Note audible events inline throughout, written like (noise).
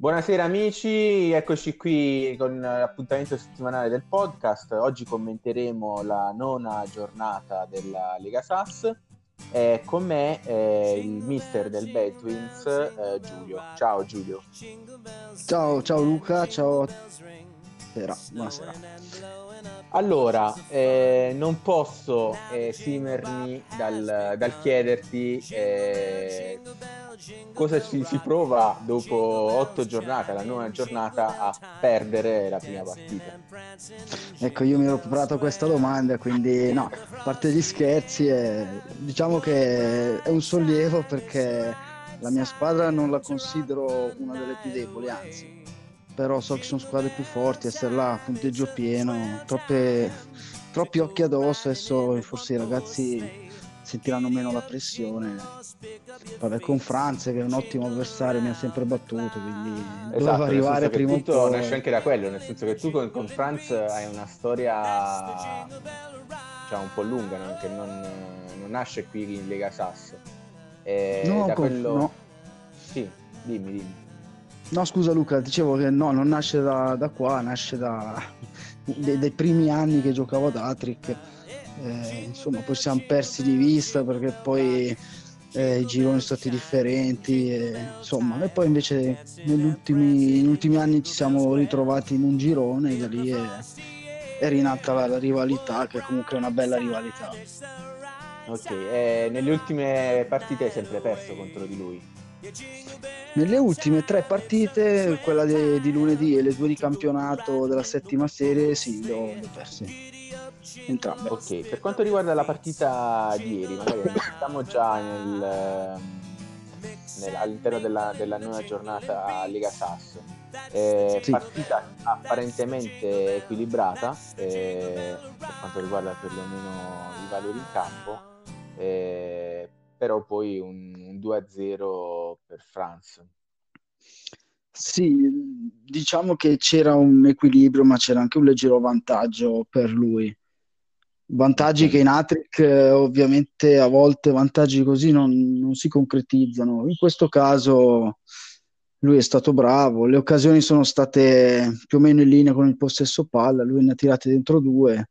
Buonasera amici, eccoci qui con l'appuntamento settimanale del podcast. Oggi commenteremo la nona giornata della Lega Sass. Eh, con me eh, il mister del Bad Twins, eh, Giulio. Ciao Giulio. Ciao, ciao Luca, ciao. Buonasera. Buonasera. Allora, eh, non posso esimermi dal, dal chiederti eh, cosa ci si prova dopo otto giornate, la nona giornata, a perdere la prima partita. Ecco, io mi ero preparato a questa domanda, quindi no, a parte gli scherzi, eh, diciamo che è un sollievo perché la mia squadra non la considero una delle più deboli, anzi però so che sono squadre più forti, essere là, punteggio pieno, troppe, troppi occhi addosso, adesso forse i ragazzi sentiranno meno la pressione. Vabbè, con Franz che è un ottimo avversario, mi ha sempre battuto, quindi esatto, doveva arrivare prima o poi. nasce anche da quello, nel senso che tu con, con Franz hai una storia diciamo, un po' lunga, no? che non, non, nasce qui in Lega Sass. E no, da quello... no. Sì, dimmi, dimmi. No, scusa Luca, dicevo che no, non nasce da, da qua, nasce da, (laughs) dai, dai primi anni che giocavo ad Atric. Eh, insomma, poi siamo persi di vista perché poi eh, i gironi sono stati differenti. E, insomma, e poi invece negli ultimi, negli ultimi, anni ci siamo ritrovati in un girone e da lì è, è rinata la, la, rivalità, che è comunque una bella rivalità. Ok, e nelle ultime partite hai sempre perso contro di lui? Nelle ultime tre partite, quella de, di lunedì e le due di campionato della settima serie, sì, le ho, le ho perse. Entrambe. Ok, per quanto riguarda la partita di ieri, magari siamo già nel, nel, all'interno della, della nuova giornata a Lega Sass. Eh, sì. Partita apparentemente equilibrata eh, per quanto riguarda perlomeno i valori in campo. Eh, però poi un, un 2-0 per France. Sì, diciamo che c'era un equilibrio, ma c'era anche un leggero vantaggio per lui. Vantaggi che in Atric ovviamente a volte vantaggi così non, non, si concretizzano. In questo caso lui è stato bravo, le occasioni sono state più o meno in linea con il possesso palla, lui ne ha tirate dentro due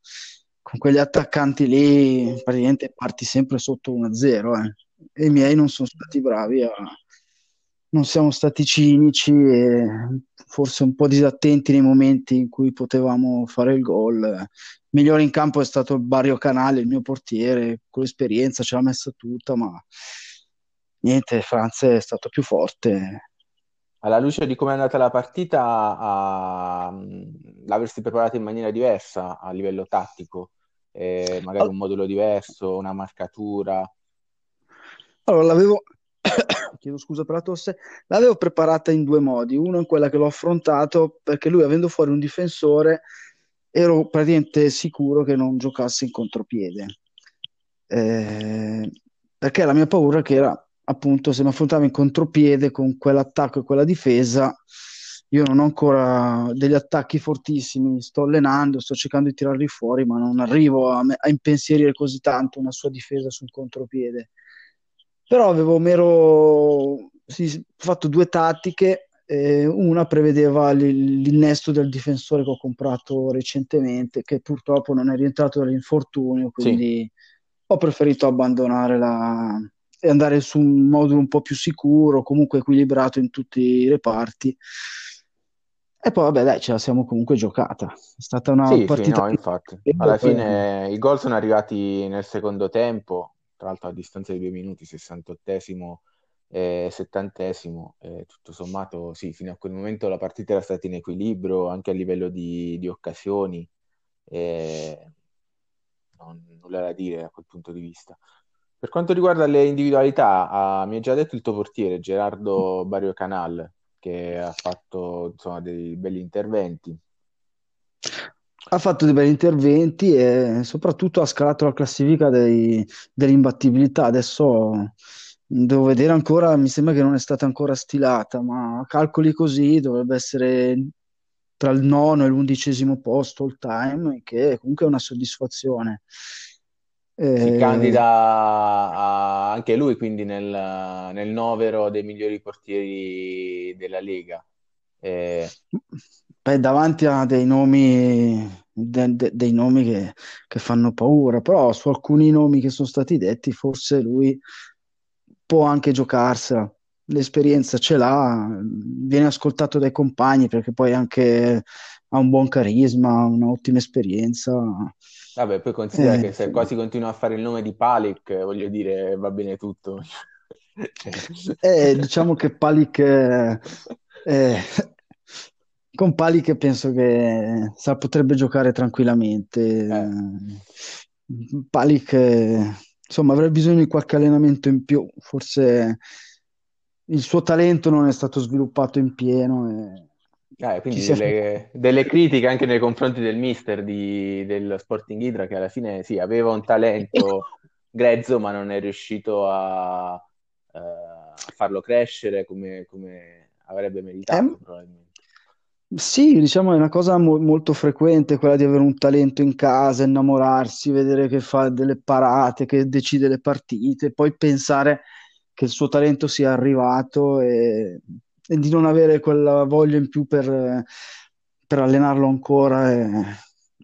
con quegli attaccanti lì praticamente parti sempre sotto 1-0 eh. e i miei non sono stati bravi a... non siamo stati cinici e forse un po' disattenti nei momenti in cui potevamo fare il gol migliore in campo è stato il Barrio Canale il mio portiere con l'esperienza ce l'ha messa tutta ma niente Franz è stato più forte alla luce di come è andata la partita, a... l'avresti preparata in maniera diversa a livello tattico? eh, magari un modulo diverso, una marcatura? Allora, l'avevo, chiedo scusa per la tosse, l'avevo preparata in due modi. Uno in quella che l'ho affrontato perché lui, avendo fuori un difensore, ero praticamente sicuro che non giocasse in contropiede. Eh, perché la mia paura che era appunto se mi affrontavo in contropiede con quell'attacco e quella difesa io non ho ancora degli attacchi fortissimi, sto allenando, sto cercando di tirarli fuori, ma non arrivo a, a impensierire così tanto una sua difesa sul contropiede. Però avevo mero sì, fatto due tattiche, eh, una prevedeva l'innesto del difensore che ho comprato recentemente, che purtroppo non è rientrato dall'infortunio, quindi sì. ho preferito abbandonare la, e andare su un modulo un po' più sicuro, comunque equilibrato in tutti i reparti. E poi, vabbè, dai, ce la siamo comunque giocata. È stata una sì, partita. Sì, no, infatti. Alla fine i gol sono arrivati nel secondo tempo, tra l'altro a distanza di due minuti, 68esimo e 70esimo. E tutto sommato, sì, fino a quel momento la partita era stata in equilibrio anche a livello di, di occasioni. E... Non, nulla da dire a quel punto di vista. Per quanto riguarda le individualità, uh, mi ha già detto il tuo portiere Gerardo Barrio Canal che ha fatto insomma, dei belli interventi. Ha fatto dei belli interventi e soprattutto ha scalato la classifica dei, dell'imbattibilità. Adesso devo vedere ancora, mi sembra che non è stata ancora stilata, ma calcoli così dovrebbe essere tra il nono e l'undicesimo posto all time, che comunque è una soddisfazione. Si eh, candida anche lui quindi nel, nel novero dei migliori portieri della Lega. E... Beh, davanti a dei nomi, de, de, dei nomi che, che, fanno paura, però su alcuni nomi che sono stati detti, forse lui può anche giocarsela. L'esperienza ce l'ha, viene ascoltato dai compagni perché poi anche ha un buon carisma, un'ottima esperienza. Vabbè, poi considera eh, che se quasi continua a fare il nome di Palik, voglio dire, va bene tutto. eh, diciamo che Palik eh, con Palik penso che sa, potrebbe giocare tranquillamente. Eh. Palik, insomma, avrebbe bisogno di qualche allenamento in più, forse il suo talento non è stato sviluppato in pieno. E eh, quindi delle, delle, critiche anche nei confronti del mister di, del Sporting Hydra che alla fine sì, aveva un talento (laughs) grezzo ma non è riuscito a, uh, a farlo crescere come, come avrebbe meritato eh, probabilmente. Sì, diciamo è una cosa mo- molto frequente quella di avere un talento in casa, innamorarsi, vedere che fa delle parate, che decide le partite, poi pensare che il suo talento sia arrivato e e di non avere quella voglia in più per, per allenarlo ancora. E,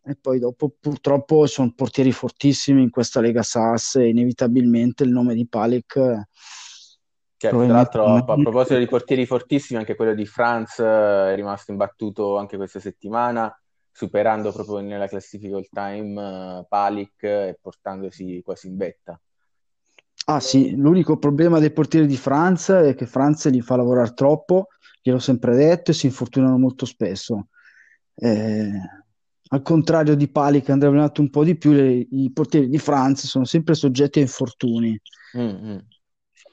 e, poi dopo purtroppo sono portieri fortissimi in questa Lega SAS e inevitabilmente il nome di Palik. Certo, tra l'altro a, a proposito di portieri fortissimi, anche quello di Franz eh, è rimasto imbattuto anche questa settimana, superando proprio nella classifica all time uh, Palik e portandosi quasi in vetta. Ah sì, l'unico problema dei portieri di Franza è che Franza li fa lavorare troppo, gliel'ho sempre detto, e si infortunano molto spesso. Eh, al contrario di Pali che andrebbe allenato un po' di più, le, i portieri di Franza sono sempre soggetti a infortuni. Mm-hmm.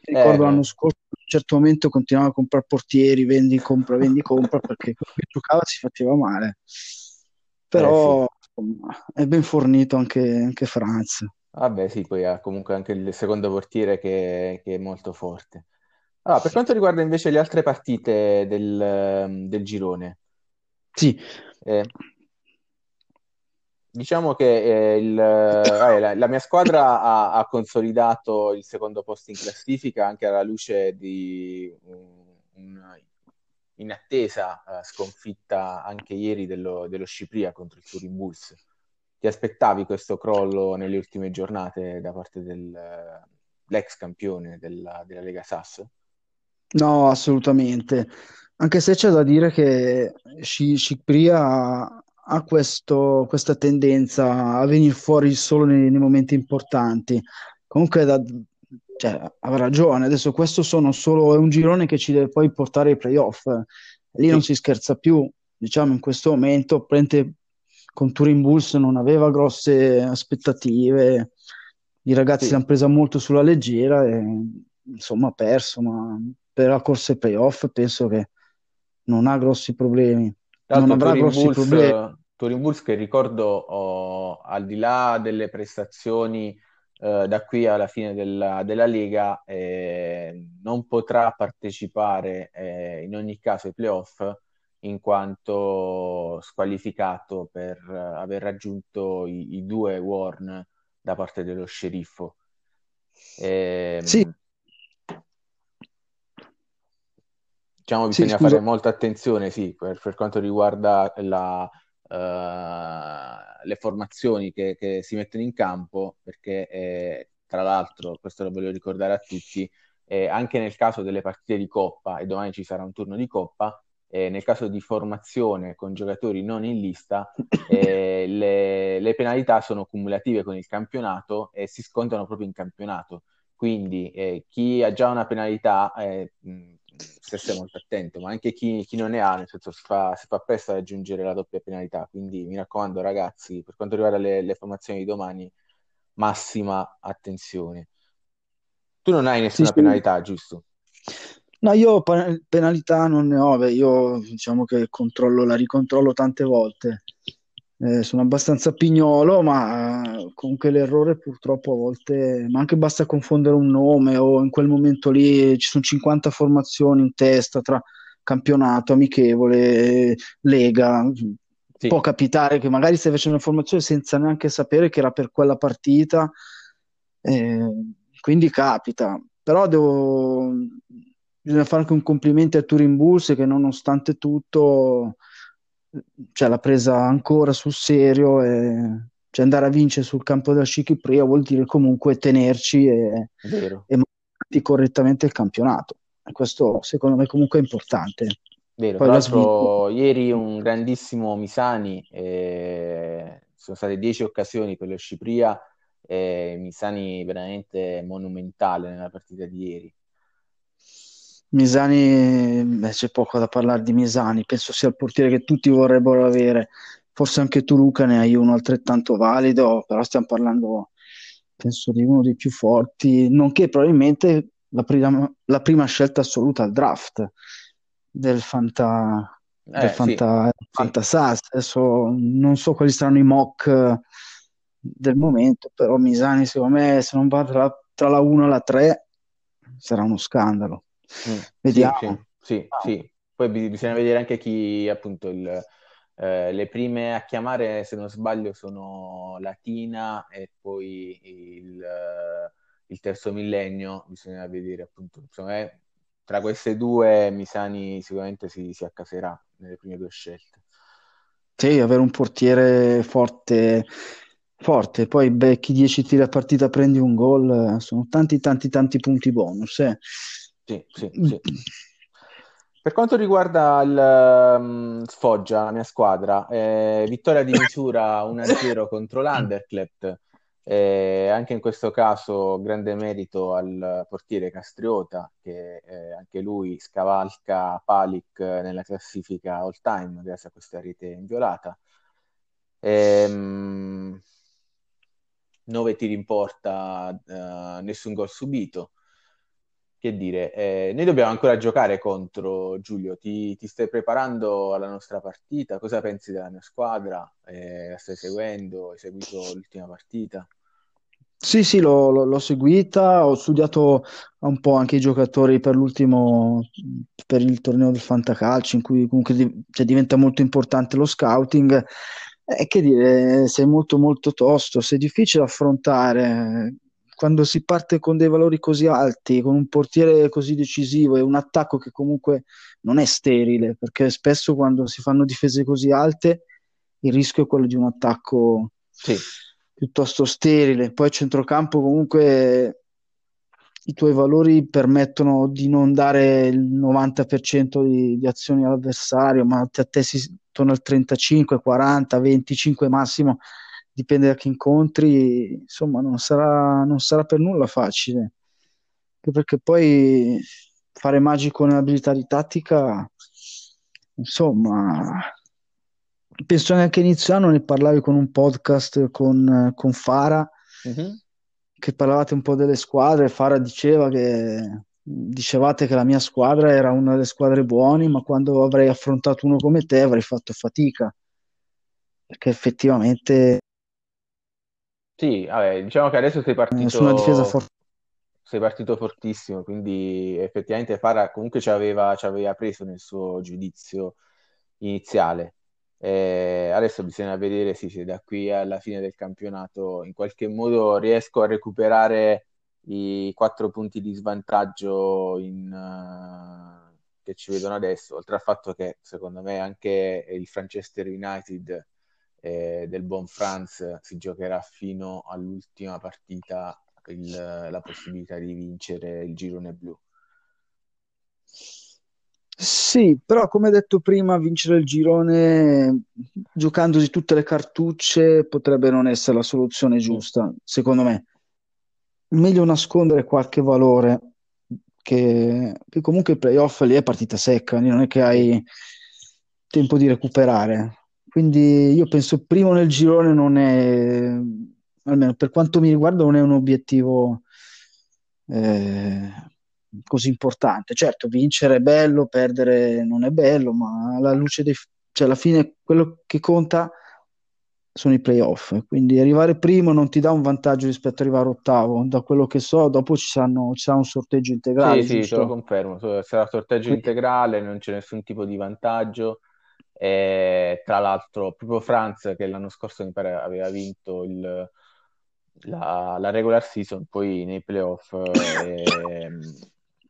Ricordo eh, l'anno scorso, a un certo momento continuava a comprare portieri, vendi, compra, vendi, compra, perché giocava si faceva male. Però eh, sì. insomma, è ben fornito anche, anche Franza. Vabbè, sì, poi ha comunque anche il secondo portiere che, che è molto forte. Allora, per quanto riguarda invece le altre partite del, del girone, Sì, eh, diciamo che eh, il- eh, la, la mia squadra ha, ha consolidato il secondo posto in classifica anche alla luce di un- una inattesa eh, sconfitta anche ieri dello, dello Scipria contro il Turin Bulls. Ti aspettavi questo crollo nelle ultime giornate da parte dell'ex campione della, della Lega Sass? No, assolutamente. Anche se c'è da dire che Scipria ha questo, questa tendenza a venire fuori solo nei, nei momenti importanti. Comunque da, cioè, ha ragione, adesso questo sono solo, è un girone che ci deve poi portare ai playoff. Lì sì. non si scherza più, diciamo in questo momento prende con Turin Bulls non aveva grosse aspettative, i ragazzi sì. l'hanno presa molto sulla leggera e insomma ha perso, ma per la corsa ai playoff penso che non ha grossi problemi. Non avrà Turin grossi Bulls, problemi. Turin Bulls che ricordo oh, al di là delle prestazioni eh, da qui alla fine della, della Lega eh, non potrà partecipare eh, in ogni caso ai playoff in quanto squalificato per aver raggiunto i, i due Warn da parte dello sceriffo. E, ehm, sì. Diciamo bisogna sì, fare molta attenzione, sì, per, per quanto riguarda la, uh, le formazioni che, che, si mettono in campo, perché eh, tra l'altro, questo lo voglio ricordare a tutti, eh, anche nel caso delle partite di Coppa, e domani ci sarà un turno di Coppa, eh, nel caso di formazione con giocatori non in lista, eh, (coughs) le, le, penalità sono cumulative con il campionato e si scontano proprio in campionato. Quindi eh, chi ha già una penalità, eh, stesse molto attento, ma anche chi, chi, non ne ha, nel senso si fa, si fa presto ad aggiungere la doppia penalità. Quindi mi raccomando ragazzi, per quanto riguarda le, le formazioni di domani, massima attenzione. Tu non hai nessuna sì, penalità, giusto? No, io penalità non ne ho, io diciamo che controllo, la ricontrollo tante volte. Eh, sono abbastanza pignolo, ma comunque l'errore purtroppo a volte, ma anche basta confondere un nome o in quel momento lì ci sono 50 formazioni in testa tra campionato, amichevole, lega. Sì. Può capitare che magari stai facendo una formazione senza neanche sapere che era per quella partita, eh, quindi capita. Però devo bisogna fare anche un complimento a Turin Bulls che nonostante tutto cioè, l'ha presa ancora sul serio e cioè, andare a vincere sul campo della Scichipria vuol dire comunque tenerci e, e correttamente il campionato. E questo secondo me comunque è importante. Vero, Poi tra la l'altro ieri un grandissimo Misani, eh, sono state 10 occasioni per lo Scipria, e Misani veramente monumentale nella partita di ieri. Misani, beh, c'è poco da parlare di Misani, penso sia il portiere che tutti vorrebbero avere. Forse anche tu, Luca, ne hai uno altrettanto valido, però stiamo parlando, penso, di uno dei più forti, nonché probabilmente la prima, la prima scelta assoluta al draft del Fanta, del Eh, sì, Fanta, sì. Fantasas. Adesso non so quali saranno i mock eh, del momento, però Misani, secondo me, se non va tra, tra la 1 e la 3, sarà uno scandalo. Mm, Vediamo. sì, sì, Ah, sì. Poi bi- bisogna vedere anche chi, appunto, il, eh, le prime a chiamare, se non sbaglio, sono Latina e poi il, il terzo millennio. Bisogna vedere, appunto, insomma, eh, tra queste due Misani sicuramente si, si accaserà nelle prime due scelte. Sì, avere un portiere forte, forte, poi becchi 10 tiri a partita, prendi un gol, eh, sono tanti, tanti, tanti punti bonus. eh. Sì, sì, sì. Per quanto riguarda il um, Sfoggia, la mia squadra, eh, vittoria di misura (laughs) 1-0 contro l'Anderklept, eh, anche in questo caso grande merito al portiere Castriota, che eh, anche lui scavalca Palic nella classifica all time grazie a questa rete inviolata. Ehm, 9 tiri in porta, eh, nessun gol subito che dire, eh, noi dobbiamo ancora giocare contro Giulio. Ti, ti stai preparando alla nostra partita? Cosa pensi della mia squadra? Eh, la stai seguendo? Hai seguito l'ultima partita? Sì, sì, l'ho, seguita, ho studiato un po' anche i giocatori per l'ultimo, per il torneo del Fantacalcio, in cui comunque di- cioè, diventa molto importante lo scouting. E che dire, sei molto molto tosto, sei difficile affrontare. Quando si parte con dei valori così alti, con un portiere così decisivo e un attacco che comunque non è sterile, perché spesso quando si fanno difese così alte il rischio è quello di un attacco Sì, piuttosto sterile. Poi centrocampo comunque i tuoi valori permettono di non dare il 90% di, di azioni all'avversario, ma a te si torna al 35, 40, 25 massimo, dipende da chi incontri. Insomma, non sarà, non sarà per nulla facile, anche perché poi fare magico nell'abilità di tattica, insomma, penso anche inizio anno ne parlavi con un podcast con, con Fara, Mhm. che parlavate un po' delle squadre. Fara diceva che dicevate che la mia squadra era una delle squadre buone, ma quando avrei affrontato uno come te avrei fatto fatica, perché effettivamente Sì, vabbè, diciamo che adesso sei eh, su una difesa partito, forte. sei partito fortissimo, quindi effettivamente Fara comunque ci aveva, ci aveva preso nel suo giudizio iniziale. Eh, adesso bisogna vedere sì, se da qui alla fine del campionato in qualche modo riesco a recuperare i quattro punti di svantaggio in, eh, che ci vedono adesso, oltre al fatto che secondo me anche il Manchester United eh, del buon Franz si giocherà fino all'ultima partita il- la possibilità di vincere il girone blu. Sì, però come detto prima, vincere il girone giocandosi tutte le cartucce potrebbe non essere la soluzione giusta, secondo me. Meglio nascondere qualche valore che, che comunque il playoff lì è partita secca, non è che hai tempo di recuperare. Quindi io penso primo nel girone non è, almeno per quanto mi riguarda, non è un obiettivo eh, così importante. Certo, vincere è bello, perdere non è bello, ma alla luce dei, cioè alla fine quello che conta sono i playoff. Quindi arrivare primo non ti dà un vantaggio rispetto ad arrivare ottavo. Da quello che so, dopo ci saranno, ci sarà un sorteggio Sì, integrale, sì, te lo confermo. Sarà sorteggio Quindi, integrale, non c'è nessun tipo di vantaggio. E, tra l'altro, proprio Franz, che l'anno scorso mi pare aveva vinto il- la, la regular season, poi nei playoff ehm,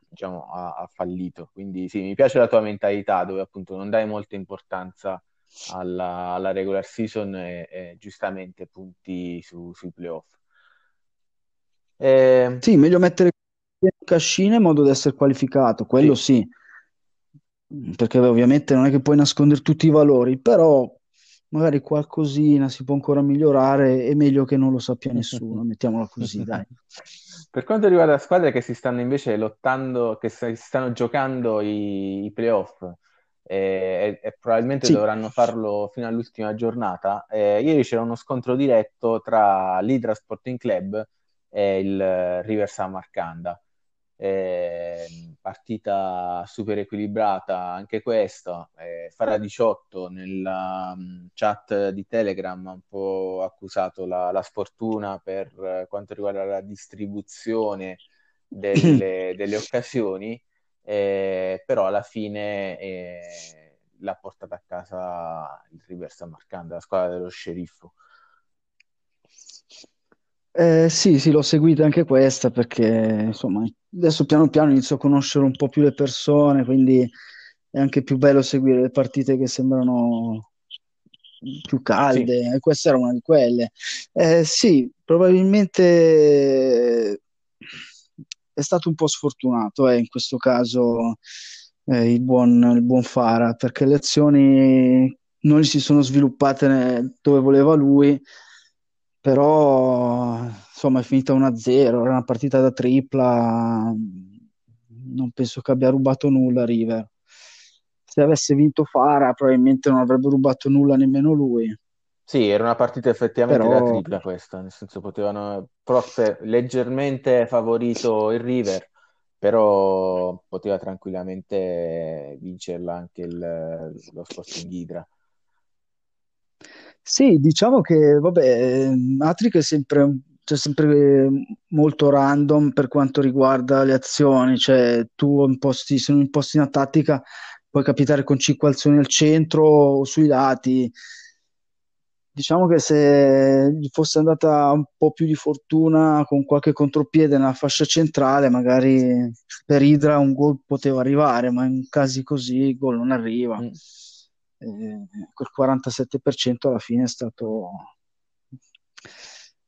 diciamo, ha, ha, fallito. Quindi sì, mi piace la tua mentalità dove appunto non dai molta importanza alla, alla regular season e, e giustamente punti su, sui playoff. Eh... Sì, meglio mettere cascina in modo da essere qualificato, quello sì. sì. Perché ovviamente non è che puoi nascondere tutti i valori, però magari qualcosina si può ancora migliorare, è meglio che non lo sappia nessuno, (laughs) mettiamola così, dai. Per quanto riguarda squadre che si stanno invece lottando, che si stanno giocando i, i playoff e, e, probabilmente sì. dovranno farlo fino all'ultima giornata, eh, ieri c'era uno scontro diretto tra l'Hydra Sporting Club e il River San Marcanda eh, partita super equilibrata anche questa, eh, farà 18 nella um, chat di Telegram ha un po' accusato la, la sfortuna per uh, quanto riguarda la distribuzione delle, (coughs) delle occasioni, eh, però alla fine eh, l'ha portata a casa il River San Marcanda, la squadra dello sceriffo. Eh, sì, sì, l'ho seguita anche questa perché insomma adesso piano piano inizio a conoscere un po' più le persone, quindi è anche più bello seguire le partite che sembrano più calde, sì. e questa era una di quelle. Eh, sì, probabilmente è stato un po' sfortunato eh, in questo caso eh, il, buon, il buon Fara, perché le azioni non si sono sviluppate dove voleva lui però insomma è finita 1-0, era una partita da tripla, non penso che abbia rubato nulla River. Se avesse vinto Fara probabilmente non avrebbe rubato nulla nemmeno lui. Sì, era una partita effettivamente Però... da tripla questa, nel senso potevano forse leggermente favorito il River, però poteva tranquillamente vincerla anche il, lo Sporting Hydra. Sì, diciamo che, vabbè, Matrix è sempre, cioè, sempre molto random per quanto riguarda le azioni, cioè tu imposti, se non imposti una tattica puoi capitare con 5 azioni al centro o sui lati. Diciamo che se gli fosse andata un po' più di fortuna con qualche contropiede nella fascia centrale, magari per Idra un gol poteva arrivare, ma in casi così il gol non arriva. Mm eh, quel 47% alla fine è stato,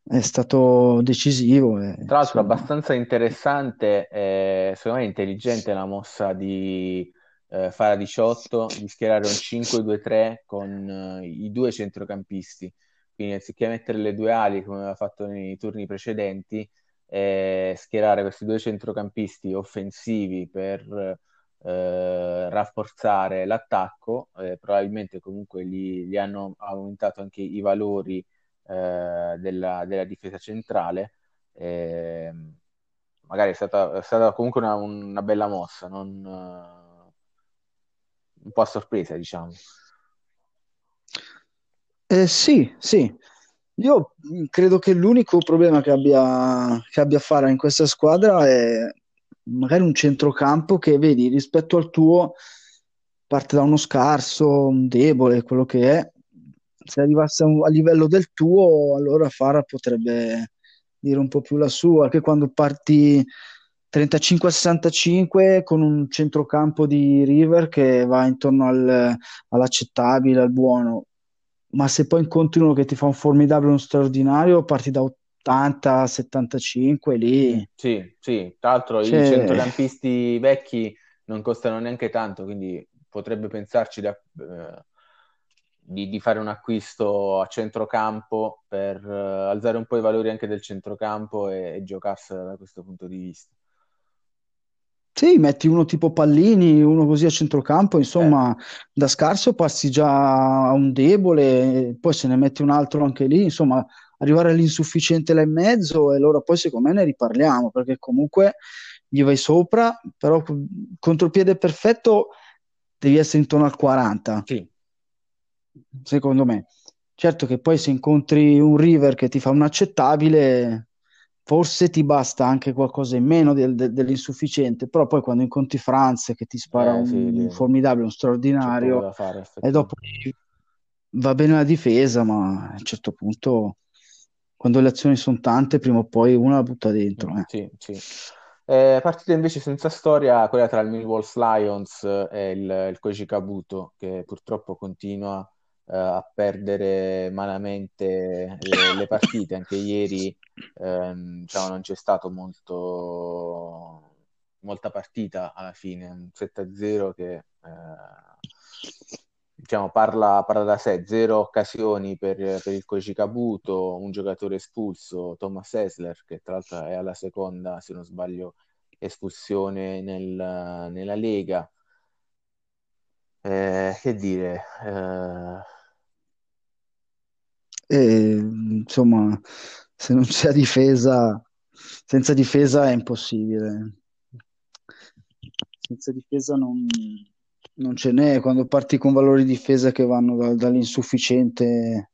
è stato decisivo. E, Tra l'altro, insomma... abbastanza interessante, eh, secondo me intelligente la mossa di eh, Fara 18 di schierare un 5-2-3 con eh, i due centrocampisti. Quindi, anziché mettere le due ali come aveva fatto nei turni precedenti, eh, schierare questi due centrocampisti offensivi per eh, rafforzare l'attacco, eh, probabilmente comunque gli, gli, hanno aumentato anche i valori eh, della, della, difesa centrale. Ehm, magari è stata, è stata, comunque una, una bella mossa, non, uh, un po' a sorpresa, diciamo. Eh, sì, sì. Io credo che l'unico problema che abbia, che abbia a fare in questa squadra è magari un centrocampo che vedi rispetto al tuo parte da uno scarso, un debole, quello che è. Se arrivasse a, livello del tuo, allora Fara potrebbe dire un po' più la sua, anche quando parti 35-65 con un centrocampo di River che va intorno al, all'accettabile, al buono. Ma se poi incontri uno che ti fa un formidabile, uno straordinario, parti da 80, 75 lì. Sì, sì, tra l'altro cioè... i centrocampisti vecchi non costano neanche tanto, quindi potrebbe pensarci da, eh, di, di, fare un acquisto a centrocampo per eh, alzare un po' i valori anche del centrocampo e, e giocarsela da questo punto di vista. Sì, metti uno tipo Pallini, uno così a centrocampo, insomma, eh. da scarso passi già a un debole, poi se ne metti un altro anche lì, insomma, arrivare all'insufficiente là in mezzo e allora poi secondo me ne riparliamo perché comunque gli vai sopra, però contropiede perfetto devi essere intorno al 40. Sì. Secondo me. Certo che poi se incontri un River che ti fa un accettabile, forse ti basta anche qualcosa in meno del, del, dell'insufficiente, però poi quando incontri Franz che ti spara eh, sì, un, un formidabile, un straordinario, fare, e dopo va bene la difesa, ma a un certo punto quando le azioni sono tante, prima o poi una la butta dentro. Eh. Sì, sì. Eh, partita invece senza storia, quella tra il Millwall Lions e il, il Koji Kabuto, che purtroppo continua eh, a perdere malamente le, le partite. Anche ieri ehm, diciamo, non c'è stato molto, molta partita alla fine, un 7-0 che eh, diciamo, parla, parla, da sé, zero occasioni per, per il Koji Kabuto, un giocatore espulso, Thomas Essler, che tra l'altro è alla seconda, se non sbaglio, espulsione nel, nella Lega. Eh, che dire, eh, E, insomma, se non c'è difesa, senza difesa è impossibile. Senza difesa non, non ce n'è. Quando parti con valori di difesa che vanno da- dall'insufficiente,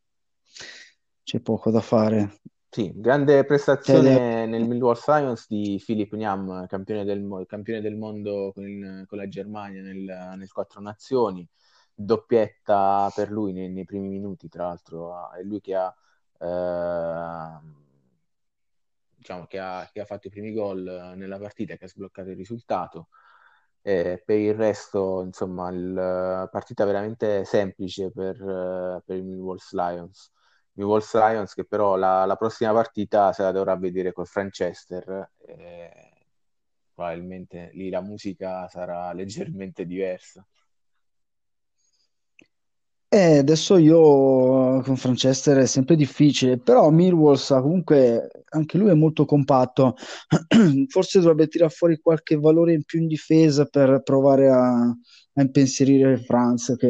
c'è poco da fare. Sì, grande Cioè, prestazione nel Millwall Science di Philip Niam, campione del, campione del mondo con, con la Germania nel, nel Quattro Nazioni, doppietta per lui nei, nei primi minuti, tra l'altro, è lui che ha, eh, diciamo, che ha, che ha fatto i primi gol nella partita, che ha sbloccato il risultato. E per il resto, insomma, la partita veramente semplice per, eh, per il Millwall Lions. Millwall Lions che però la, la prossima partita se la dovrà vedere col Franchester e probabilmente lì la musica sarà (laughs) leggermente diversa. Eh, adesso io con Franchester è sempre difficile, però Millwall sa comunque anche lui è molto compatto. (clears throat) Forse dovrebbe tirare fuori qualche valore in più in difesa per provare a, a impensierire Franz, che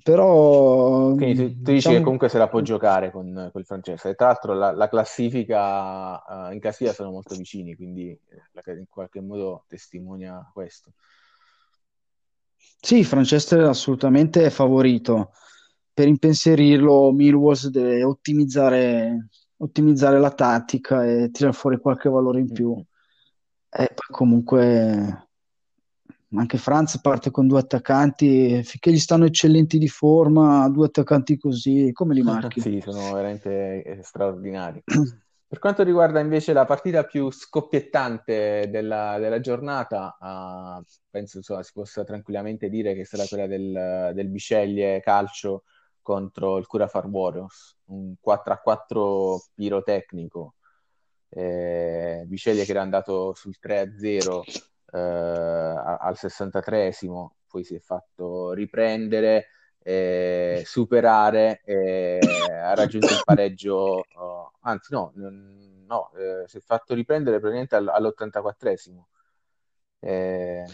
però Quindi tu, tu dici che diciamo comunque se la può giocare con, col Franchester. E tra l'altro la, la classifica eh, in classifica sono molto vicini, quindi eh, in qualche modo testimonia questo. sì, assolutamente è favorito. Per impensierirlo, Millwall deve ottimizzare, ottimizzare la tattica e tirare fuori qualche valore in più. Mm-mm. E poi comunque anche Franz parte con due attaccanti, finché gli stanno eccellenti di forma, due attaccanti così, come li marchi? Sì, sono veramente eh, straordinari. (clears throat) Per quanto riguarda invece la partita più scoppiettante della, della giornata, eh, penso insomma, si possa tranquillamente dire che sarà quella del, del Bisceglie Calcio contro il Curafar Warriors, un 4-4 pirotecnico. Eh, Bisceglie che era andato sul 3-0 eh, al 63esimo, poi si è fatto riprendere eh, superare, eh, ha raggiunto il (coughs) pareggio, oh, anzi no, no eh, si è fatto riprendere praticamente all- all'84esimo. Eh,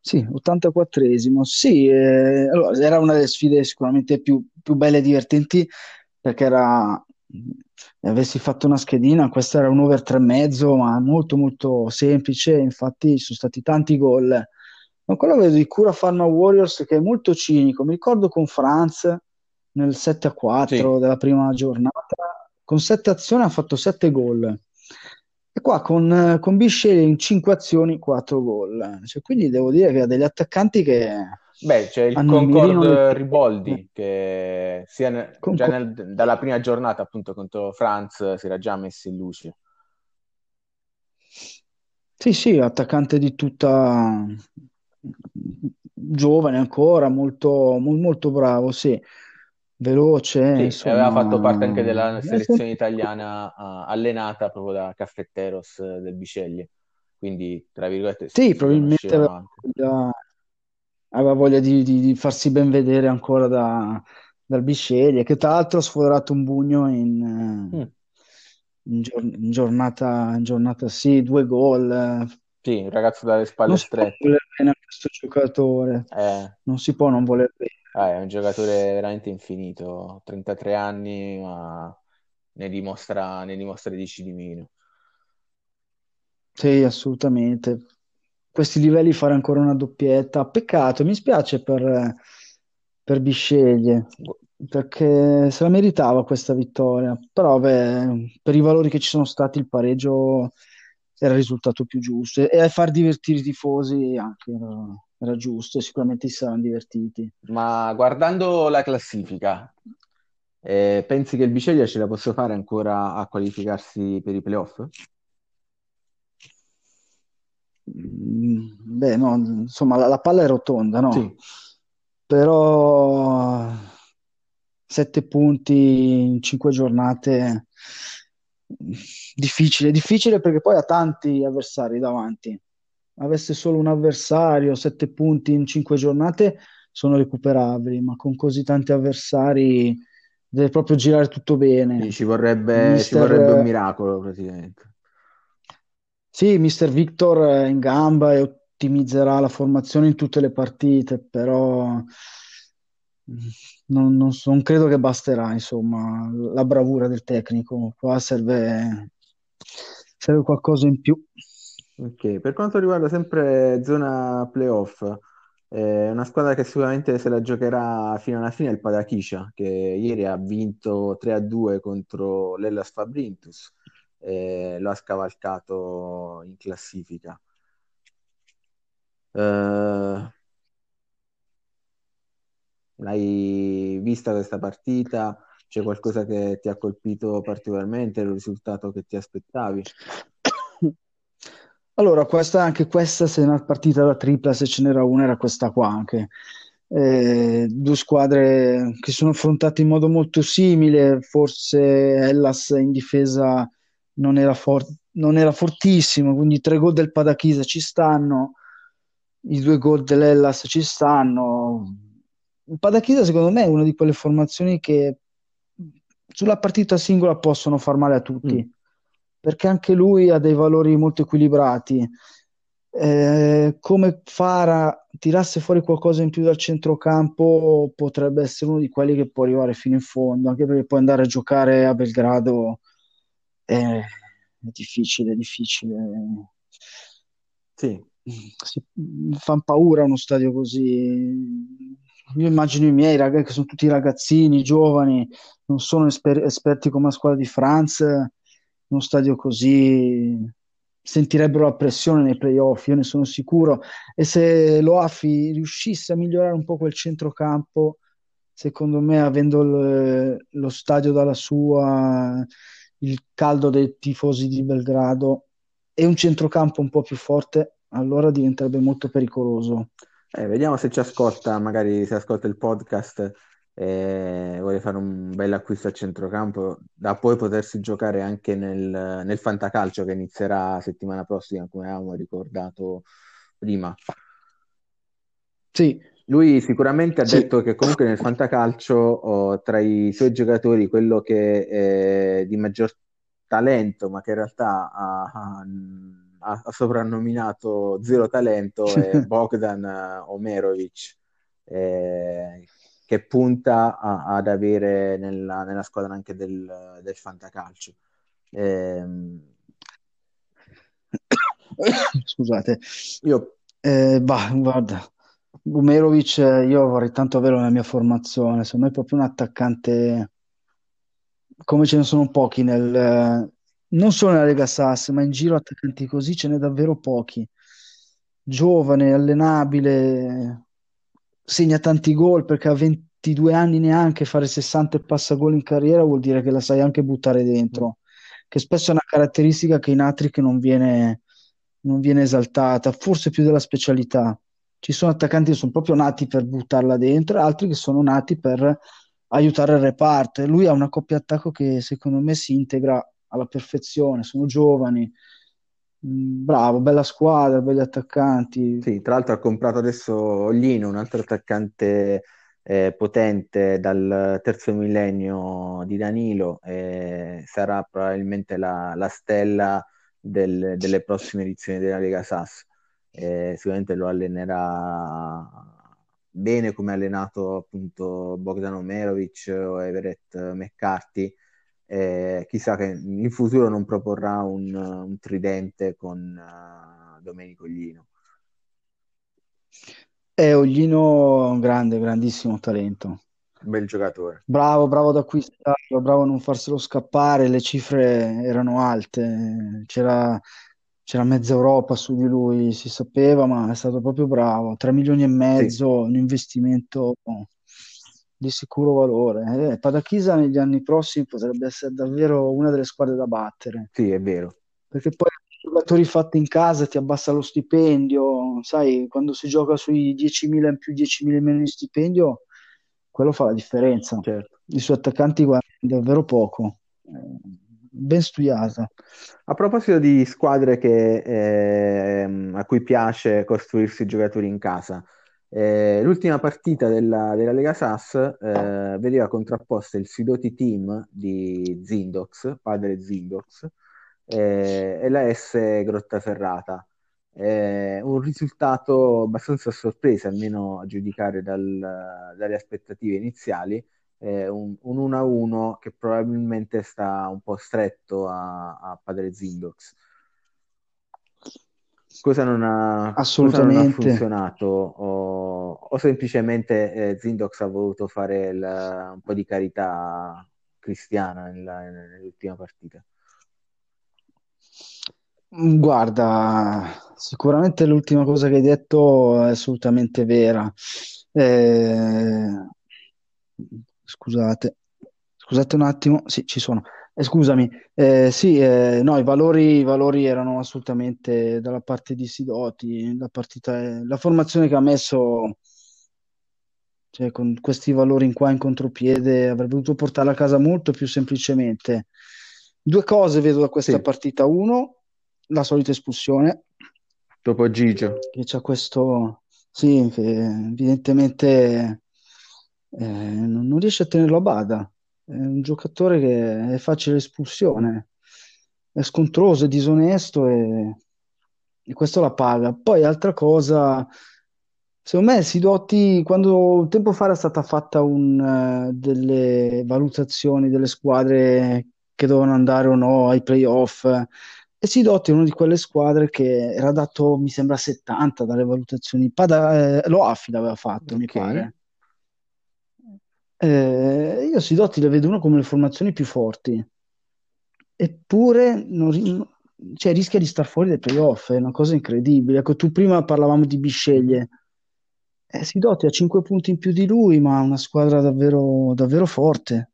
Sì, 84esimo. Sì, eh, allora, era una delle sfide sicuramente più, più belle e divertenti perché era, avessi fatto una schedina, questa era un over 3,5, ma molto molto semplice, infatti ci sono stati tanti gol. Ma quello vedo di Cura Pharma Warriors che è molto cinico, mi ricordo con Franz nel 7-4 sì, della prima giornata, con 7 azioni ha fatto 7 gol. E qua con, eh, con Bisceglie in 5 azioni 4 gol. Cioè, quindi devo dire che ha degli attaccanti che beh, c'è il Concord Riboldi che sia ne- già nel- dalla prima giornata appunto contro Franz si era già messo in luce. Sì, sì, attaccante di tutta giovane ancora, molto, mo- molto bravo, sì, veloce, Sì, e aveva fatto parte anche insomma, della sempre- selezione italiana eh, allenata proprio da Caffetteros eh, del Bisceglie, quindi tra virgolette si, sì, si probabilmente aveva voglia, aveva voglia di, di- di farsi ben vedere ancora da- dal Bisceglie, che tra l'altro ha sforato un bugno in, Mm, eh, in gior- in giornata, in giornata, sì, due gol. eh. Sì, un ragazzo dalle spalle Non si può non strette. voler bene a questo giocatore, Eh, non si può non voler bene. Eh, è un giocatore veramente infinito, 33 anni, ma ne dimostra, ne dimostra 10 di meno. Sì, assolutamente. Questi livelli fare ancora una doppietta. Peccato, mi spiace per, per Bisceglie, perché se la meritava questa vittoria. Però, beh, per i valori che ci sono stati, il pareggio era il risultato più giusto. E, a far divertire i tifosi anche era giusto, e sicuramente si saranno divertiti. Ma guardando la classifica, eh, pensi che il Bisceglie ce la possa fare ancora a qualificarsi per i playoff? Mm, beh, no, insomma, la, la palla è rotonda, no? Sì, Però sette punti in cinque giornate, difficile, difficile perché poi ha tanti avversari davanti. Avesse solo un avversario, sette punti in cinque giornate sono recuperabili, ma con così tanti avversari deve proprio girare tutto sì, bene. ci vorrebbe, ci vorrebbe un Mister, miracolo praticamente. sì, Mister Victor è in gamba e ottimizzerà la formazione in tutte le partite, però non, non non credo che basterà, insomma, la bravura del tecnico. Qua serve, serve qualcosa in più. Ok, Per quanto riguarda sempre zona playoff, eh, una squadra che sicuramente se la giocherà fino alla fine è il Padakisha, che ieri ha vinto 3-2 contro l'Hellas Fabrintus e lo ha scavalcato in classifica. Eh, l'hai vista questa partita? C'è qualcosa che ti ha colpito particolarmente? Un risultato che ti aspettavi? Allora, questa, anche questa, se è una partita da tripla, se ce n'era una, era questa qua anche. Eh, due squadre che sono affrontate in modo molto simile, forse Hellas in difesa non era, for- non era fortissimo, quindi tre gol del Padachisa ci stanno, i due gol dell'Hellas ci stanno. Il Padachisa secondo me è una di quelle formazioni che sulla partita singola possono far male a Mm, tutti perché anche lui ha dei valori molto equilibrati. Eh, come Fara tirasse fuori qualcosa in più dal centrocampo, potrebbe essere uno di quelli che può arrivare fino in fondo, anche perché poi andare a giocare a Belgrado è, è difficile, è difficile. sì, Si, fa paura uno stadio così. Io immagino i miei ragazzi, che sono tutti ragazzini, giovani, non sono esper- esperti come la squadra di Franz, in uno stadio così sentirebbero la pressione nei playoff, io ne sono sicuro. E se l'Oafi riuscisse a migliorare un po' quel centrocampo, secondo me, avendo il- lo stadio dalla sua, il caldo dei tifosi di Belgrado e un centrocampo un po' più forte, allora diventerebbe molto pericoloso. Eh, vediamo se ci ascolta, magari se ascolta il podcast e vuole fare un bel acquisto a centrocampo, da poi potersi giocare anche nel, nel fantacalcio che inizierà settimana prossima, come avevamo ricordato prima. Sì, Lui sicuramente ha sì, detto che comunque nel fantacalcio, oh, tra i suoi giocatori, quello che è di maggior talento, ma che in realtà ha, ha- ha soprannominato zero talento, è (laughs) Bogdan eh, Omerovic, eh, che punta a- ad avere nella, nella squadra anche del, del fantacalcio. Ehm, (coughs) scusate. io Eh, bah, guarda, Gumerovic, eh, io vorrei tanto averlo nella mia formazione, secondo me è proprio un attaccante come ce ne sono pochi nel, eh, non solo nella Lega Sass, ma in giro attaccanti così ce n'è davvero pochi. Giovane, allenabile, segna tanti gol perché a 22 anni neanche fare 60 e passa gol in carriera vuol dire che la sai anche buttare dentro, che spesso è una caratteristica che in Attrick non viene, non viene esaltata, forse più della specialità. Ci sono attaccanti che sono proprio nati per buttarla dentro, altri che sono nati per aiutare il reparto. Lui ha una coppia attacco che secondo me si integra alla perfezione, sono giovani, bravo, bella squadra, belli attaccanti. Sì, tra l'altro ha comprato adesso Oglino, un altro attaccante eh, potente dal terzo millennio di Danilo, e sarà probabilmente la, la stella del- delle prossime edizioni della Lega Sass. Eh, sicuramente lo allenerà bene come ha allenato appunto Bogdan Omerovic o Everett McCarthy. Eh, chissà che in futuro non proporrà un, un tridente con eh, Domenico Glino. E Oglino è un grande, grandissimo talento. Bel giocatore. Bravo, bravo ad acquistarlo, bravo a non farselo scappare, le cifre erano alte, c'era c'era mezza Europa su di lui, si sapeva, ma è stato proprio bravo. 3 milioni e Sì, mezzo, un investimento di sicuro valore. Eh, Padachisa negli anni prossimi potrebbe essere davvero una delle squadre da battere. sì, è vero. perché poi giocatori fatti in casa ti abbassa lo stipendio, sai, quando si gioca sui 10.000 in più, 10.000 in meno di stipendio, quello fa la differenza. Certo. I suoi attaccanti guardano davvero poco. Eh, ben studiata. A proposito di squadre che, eh, a cui piace costruirsi giocatori in casa, eh, l'ultima partita della, della Lega SAS eh, vedeva contrapposte il Sidoti Team di Zindox, padre Zindox, eh, e la S Grottaferrata. Eh, un risultato abbastanza sorpreso, almeno a giudicare dal, dalle aspettative iniziali, eh, un, un 1-1 che probabilmente sta un po' stretto a, a Padre Zindox. Cosa non ha, Assolutamente. Non ha funzionato? O, o semplicemente eh, Zindox ha voluto fare il, un po' di carità cristiana nella, nell'ultima partita? Guarda, sicuramente l'ultima cosa che hai detto è assolutamente vera. Eh, scusate, scusate un attimo, sì, ci sono. Eh, scusami, eh, sì, eh, no, i valori, i valori erano assolutamente dalla parte di Sidoti, la partita, la formazione che ha messo, cioè, con questi valori in qua in contropiede, avrebbe dovuto portarla a casa molto più semplicemente. Due cose vedo da questa Sì. partita. Uno, la solita espulsione, Dopo Gigio. che c'è questo, sì, che evidentemente eh, non, non riesce a tenerlo a bada. È un giocatore che è facile espulsione, è scontroso, è disonesto e, e questo la paga. Poi, altra cosa, secondo me, Sidoti, quando tempo fa era stata fatta un, eh, delle valutazioni delle squadre che dovevano andare o no ai playoff. E Sidoti è una di quelle squadre che era dato, mi sembra, 70 dalle valutazioni. Pada, eh, lo Affi l'aveva fatto, mi Ok. pare. Eh, io Sidoti le vedo una come le formazioni più forti, eppure non cioè, rischia di star fuori dai playoff, è una cosa incredibile. Ecco, tu prima parlavamo di Bisceglie. Eh, Sidoti ha 5 punti in più di lui, ma ha una squadra davvero, davvero forte,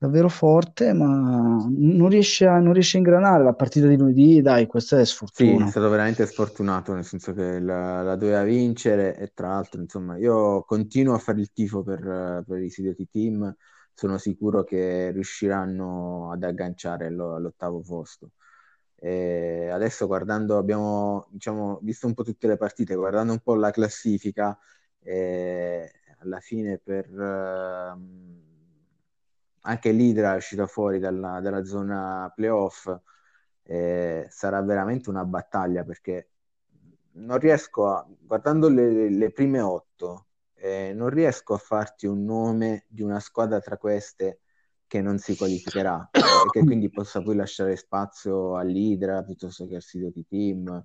davvero forte, ma non riesce a, non riesce a ingranare la partita di lunedì. Dai, questa è Sì, è sfortuna. stato veramente sfortunato, nel senso che la, la doveva vincere e tra l'altro, insomma, io continuo a fare il tifo per, eh, per i Sidoti Team, sono sicuro che riusciranno ad agganciare lo- all'ottavo posto. E adesso guardando, abbiamo, diciamo, visto un po' tutte le partite, guardando un po' la classifica, eh, alla fine per... ehm, anche l'Idra è uscita fuori dalla, dalla zona playoff, eh, sarà veramente una battaglia perché non riesco a, guardando le, le prime otto, eh, non riesco a farti un nome di una squadra tra queste che non si qualificherà eh, e che quindi possa poi lasciare spazio all'Idra piuttosto che al Sidoti Team,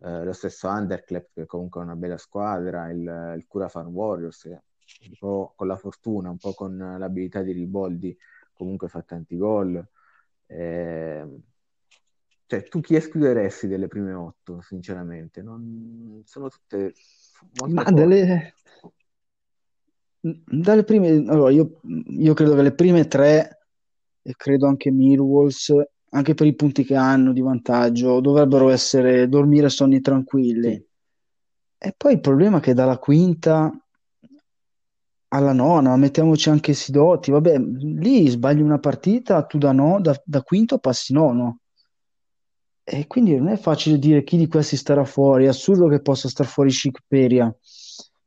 eh, lo stesso Underclap che comunque è una bella squadra, il, il Cura Farm Warriors che un po' con la fortuna, un po' con l'abilità di Riboldi comunque fa tanti gol. Eh, cioè, tu chi escluderesti delle prime otto, sinceramente? Non... Sono tutte Ma forti. dalle, prime, allora io, io credo che le prime tre, e credo anche Millwalls, anche per i punti che hanno di vantaggio, dovrebbero essere dormire sonni tranquilli. Sì, E poi il problema è che dalla quinta alla nona, mettiamoci anche Sidoti, vabbè, lì sbagli una partita, tu da, no, da, da quinto passi nono. E quindi non è facile dire chi di questi starà fuori. È assurdo che possa star fuori Shikperia.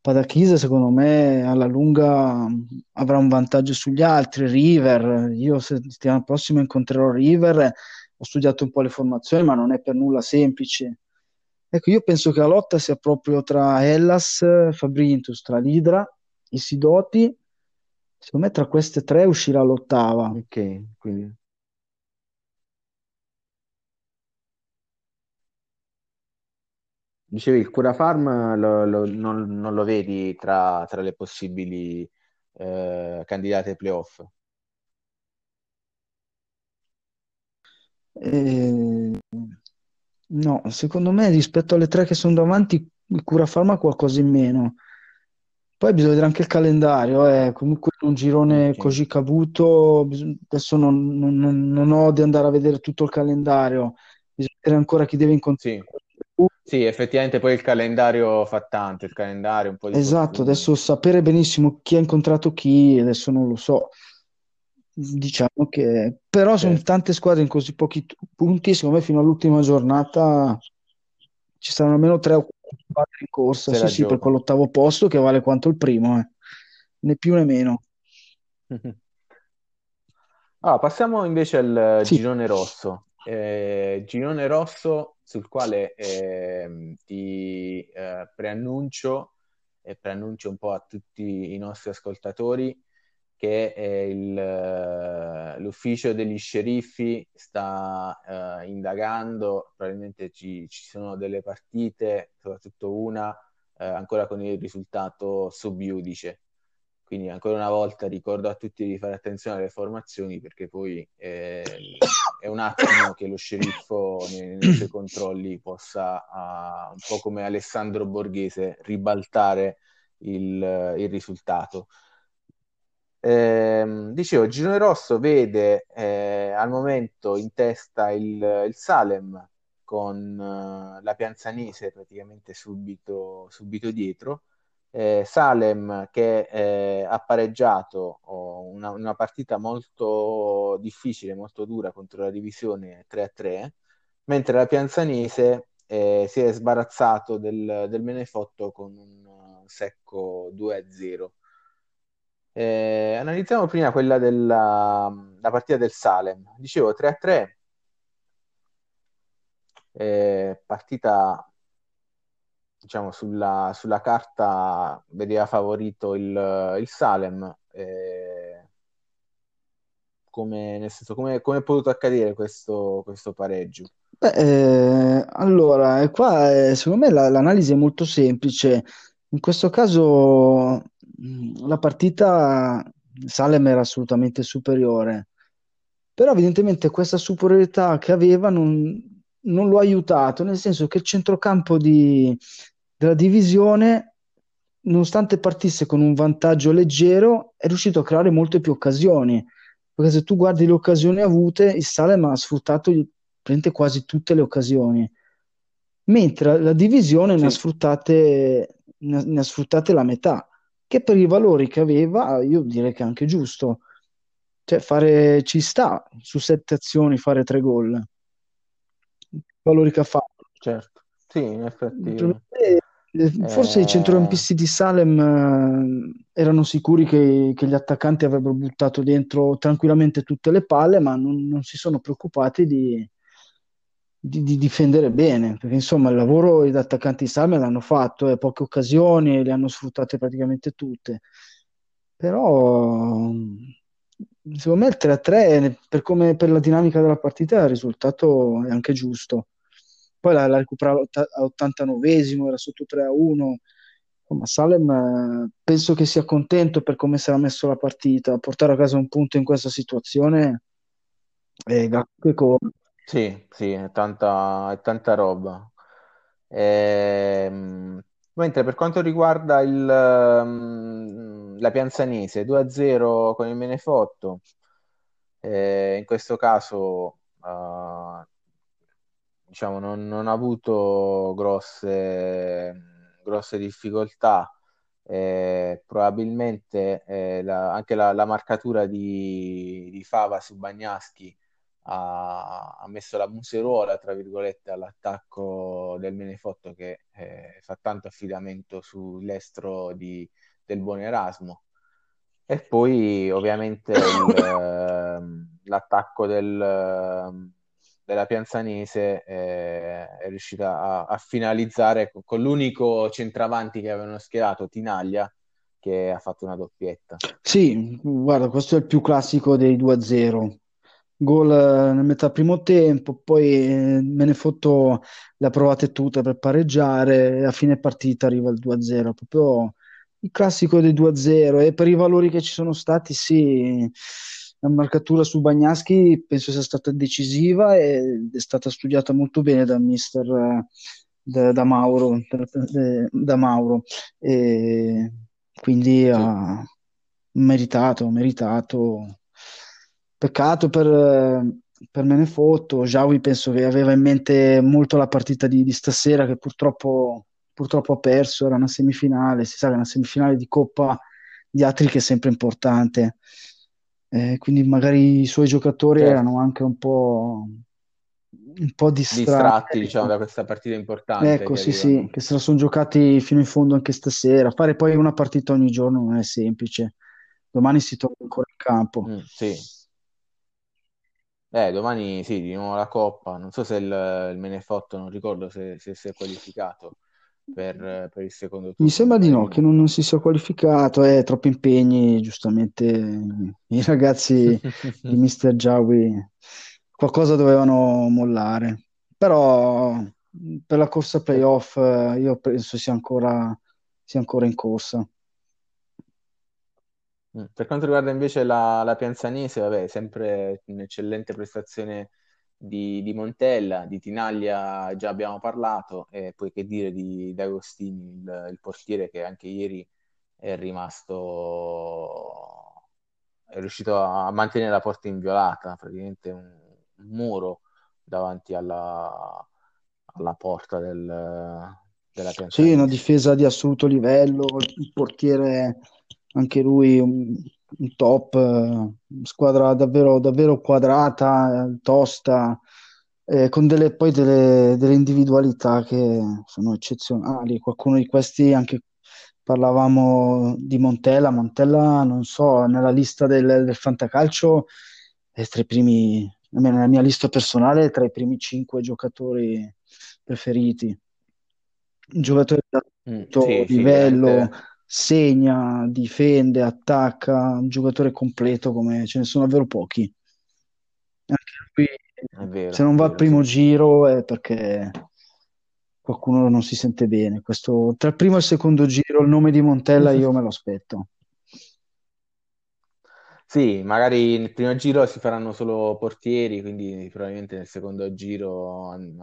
Padachise, secondo me, alla lunga mh, avrà un vantaggio sugli altri. River, io se- settimana prossima incontrerò River. Ho studiato un po' le formazioni, ma non è per nulla semplice. Ecco, io penso che la lotta sia proprio tra Hellas, Fabrintus, tra l'Idra, i Sidoti. Secondo me tra queste tre uscirà l'ottava. ok, quindi dicevi il Cura Farm lo- lo- non, non lo vedi tra, tra le possibili eh, candidate ai playoff? Eh, no, secondo me rispetto alle tre che sono davanti, il Curafarma ha qualcosa in meno. Poi bisogna vedere anche il calendario, eh. Comunque un girone Ok. così cavuto, bis- adesso non, non- non- ho di andare a vedere tutto il calendario, bisogna vedere ancora chi deve incontrare. Sì. sì, effettivamente poi il calendario fa tanto, il calendario un po' di Esatto, fortuna. adesso sapere benissimo chi ha incontrato chi, adesso non lo so. Diciamo che però sono Certo. tante squadre in così pochi t- punti, secondo me fino all'ultima giornata ci saranno almeno tre o quattro in corsa, sì sì, per quell'ottavo posto che vale quanto il primo, eh. Né più né meno. Allora, (laughs) passiamo invece al Sì, girone rosso. Eh, girone rosso sul quale ehm, ti eh, preannuncio e preannuncio un po' a tutti i nostri ascoltatori che il, eh, l'ufficio degli sceriffi sta eh, indagando, probabilmente ci, ci sono delle partite, soprattutto una eh, ancora con il risultato subiudice. Quindi ancora una volta ricordo a tutti di fare attenzione alle formazioni perché poi eh, è un attimo che lo sceriffo nei, nei suoi controlli possa, uh, un po' come Alessandro Borghese, ribaltare il, il risultato. Eh, dicevo, Girone Rosso vede eh, al momento in testa il, il Salem con uh, la Pianzanese praticamente subito, subito dietro eh, Salem che eh, ha pareggiato oh, una, una, partita molto difficile, molto dura contro la divisione 3-3, mentre la Pianzanese eh, si è sbarazzato del, del Menefotto con un secco 2-0. Eh, analizziamo prima quella della la partita del Salem. Dicevo 3-3, eh, partita diciamo, sulla, sulla carta vedeva favorito il, il Salem. Eh, come, nel senso, come, come è potuto accadere questo, questo pareggio? Beh, eh, allora, qua eh, secondo me la- l'analisi è molto semplice. In questo caso la partita Salem era assolutamente superiore, però evidentemente questa superiorità che aveva non, non lo ha aiutato, nel senso che il centrocampo di, della divisione, nonostante partisse con un vantaggio leggero, è riuscito a creare molte più occasioni. Perché se tu guardi le occasioni avute, il Salem ha sfruttato praticamente quasi tutte le occasioni, mentre la divisione ne ha ne ha, ne ha sfruttate la metà, che per i valori che aveva, io direi che è anche giusto. Cioè, fare ci sta su sette azioni fare tre gol. I valori che ha fatto. Certo, sì, in effetti. Eh, Forse i eh, centrocampisti di Salem eh, erano sicuri che, che gli attaccanti avrebbero buttato dentro tranquillamente tutte le palle, ma non, non si sono preoccupati di, di- di difendere bene, perché insomma il lavoro gli attaccanti di Salem l'hanno fatto, e poche occasioni, le hanno sfruttate praticamente tutte. Però secondo me il 3-3, per, come, per la dinamica della partita, il risultato è anche giusto. Poi la, la recupera all'89esimo, era sotto 3-1. Insomma, Salem eh, penso che sia contento per come si era messo la partita. Portare a casa un punto in questa situazione è che come. Sì, sì, è tanta, è tanta roba. Ehm, mentre per quanto riguarda il, mm, la Pianzanese 2-0 con il Menefotto, eh, in questo caso eh, diciamo, non, non ha avuto grosse, grosse difficoltà. Eh, probabilmente eh, la- anche la, la marcatura di, di Fava su Bagnaschi ha, ha messo la museruola, tra virgolette, all'attacco del Menefotto che eh, fa tanto affidamento sull'estro di, del buon Erasmo. E poi ovviamente il, ehm, l'attacco del, della Pianzanese eh, è riuscita a, a finalizzare con, con l'unico centravanti che avevano schierato, Tinaglia, che ha fatto una doppietta. Sì, guarda, questo è il più classico dei 2-0. Gol eh, nel metà primo tempo, poi eh, me ne fotto le ha provate tutte per pareggiare e a fine partita arriva il 2-0. Proprio il classico dei 2-0 e per i valori che ci sono stati, sì, la marcatura su Bagnaschi penso sia stata decisiva ed è stata studiata molto bene da mister eh, da, da Mauro, da Mauro. E quindi Sì. ha meritato, meritato. Peccato per, per me ne fotto. Jawi penso che aveva in mente molto la partita di, di stasera che purtroppo, purtroppo ha perso, era una semifinale, si sa che è una semifinale di Coppa di Atri che è sempre importante. Eh, quindi magari i suoi giocatori Certo. erano anche un po', un po' distratti. Distratti, ecco. diciamo, da questa partita importante Ecco, che sì, avevano. sì, che se la sono giocati fino in fondo anche stasera. Fare poi una partita ogni giorno non è semplice. Domani si torna ancora in campo. Mm, sì. Eh, domani sì, di nuovo la Coppa. Non so se il, il Menefotto, non ricordo se, se si è qualificato per, per il secondo turno. Mi sembra di no, che non, non si sia qualificato, eh, troppi impegni, giustamente i ragazzi di (laughs) Mr. Jawi qualcosa dovevano mollare. Però per la corsa playoff eh, io penso sia ancora, sia ancora in corsa. Mm. Per quanto riguarda invece la, la Pianzanese, vabbè, sempre un'eccellente prestazione di, di Montella, di Tinaglia già abbiamo parlato, e poi che dire di D'Agostini, il, il portiere che anche ieri è rimasto, è riuscito a mantenere la porta inviolata, praticamente un, un muro davanti alla, alla porta del, della Sì, una Pianzanese. difesa di assoluto livello, il portiere anche lui un, un top, eh, squadra davvero, davvero quadrata, tosta, eh, con delle, poi delle, delle individualità che sono eccezionali. Qualcuno di questi anche parlavamo di Montella. Montella, non so, nella lista del, del Fantacalcio è tra i primi, almeno nella mia lista personale, è tra i primi cinque giocatori preferiti. Un giocatore di Mm, alto sì, sì, livello, veramente. Segna, difende, attacca, un giocatore completo come ce ne sono davvero pochi. Anche lui, È vero, se non va al primo giro è perché qualcuno non si sente bene. Questo, tra il primo e il secondo giro, il nome di Montella io me lo aspetto. Sì, magari nel primo giro si faranno solo portieri, quindi probabilmente nel secondo giro an-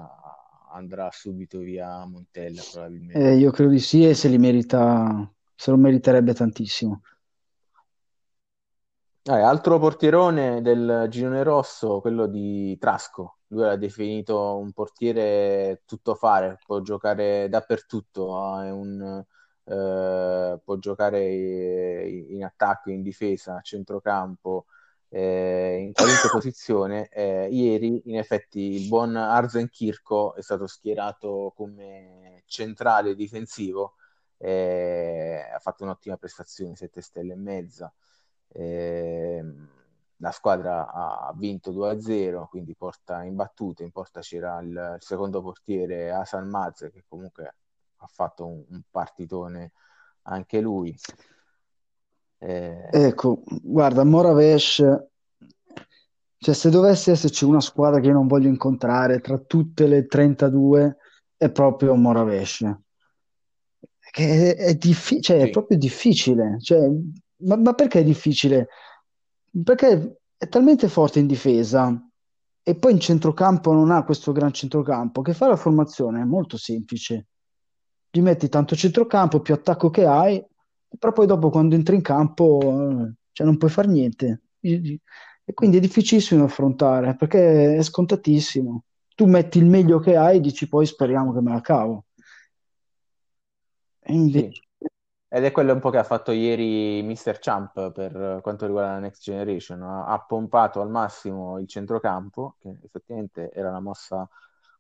andrà subito via Montella, Eh, probabilmente. io credo di sì e se li merita, se lo meriterebbe tantissimo. Eh, altro portierone del girone rosso, quello di Trasco. Lui l'ha definito un portiere tuttofare, può giocare dappertutto, è un, eh, può giocare in attacco, in difesa, a centrocampo, eh, in qualunque (coughs) posizione. Eh, ieri, in effetti, il buon Arzen Kirko è stato schierato come centrale difensivo, eh, ha fatto un'ottima prestazione, 7 stelle e mezza. Eh, la squadra ha vinto 2-0, quindi porta in battuta. In porta c'era il, il secondo portiere Hasan Maz, che comunque ha fatto un, un partitone anche lui. Eh, Ecco, guarda, Moravesh, cioè se dovesse esserci una squadra che io non voglio incontrare tra tutte le 32 è proprio Moravesh. Che è, è diffi- cioè, è sì, proprio difficile. Cioè, ma, ma perché è difficile? Perché è talmente forte in difesa e poi in centrocampo non ha questo gran centrocampo che fa la formazione è molto semplice. Gli metti tanto centrocampo, più attacco che hai, però poi dopo quando entri in campo eh, cioè, non puoi fare niente. E quindi è difficilissimo affrontare perché è scontatissimo. Tu metti il meglio che hai e dici poi speriamo che me la cavo. E invece... sì. Ed è quello un po' che ha fatto ieri Mr. Champ per quanto riguarda la Next Generation. Ha, ha pompato al massimo il centrocampo, che effettivamente era la mossa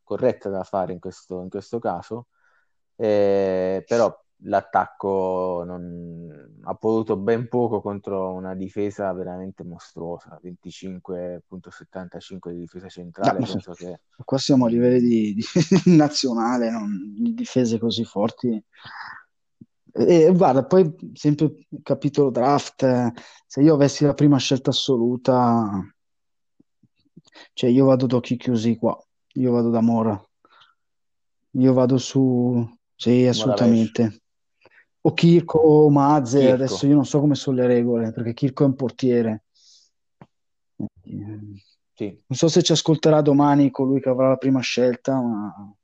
corretta da fare in questo, in questo caso, eh, però l'attacco non, ha potuto ben poco contro una difesa veramente mostruosa, 25.75 di difesa centrale, No, penso che... qua siamo a livelli di, di (laughs) nazionale, non di difese così forti. E guarda, poi sempre capitolo draft, se io avessi la prima scelta assoluta, cioè io vado ad occhi chiusi qua, io vado da Mora, io vado su, sì, assolutamente. O Kirko o Maze, Kirko. adesso io non so come sono le regole, perché Kirko è un portiere. Sì. Non so se ci ascolterà domani colui che avrà la prima scelta, ma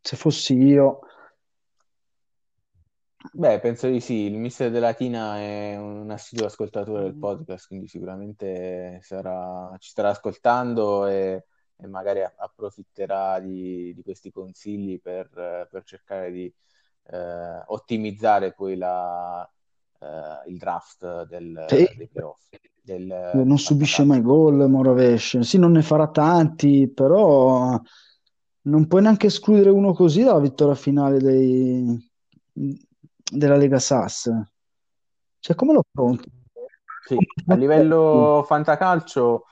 se fossi io, Beh, penso di sì, il mister della Latina è un assiduo ascoltatore del podcast, quindi sicuramente sarà, ci starà ascoltando e, e magari approfitterà di, di, questi consigli per, per cercare di eh, ottimizzare poi la, eh, il draft del, Sì. dei playoff. Del, non del subisce mai gol Moravesh. Sì, non ne farà tanti, però non puoi neanche escludere uno così dalla vittoria finale dei- della Lega Sass. Cioè, come lo affronti? Sì, a livello fantacalcio,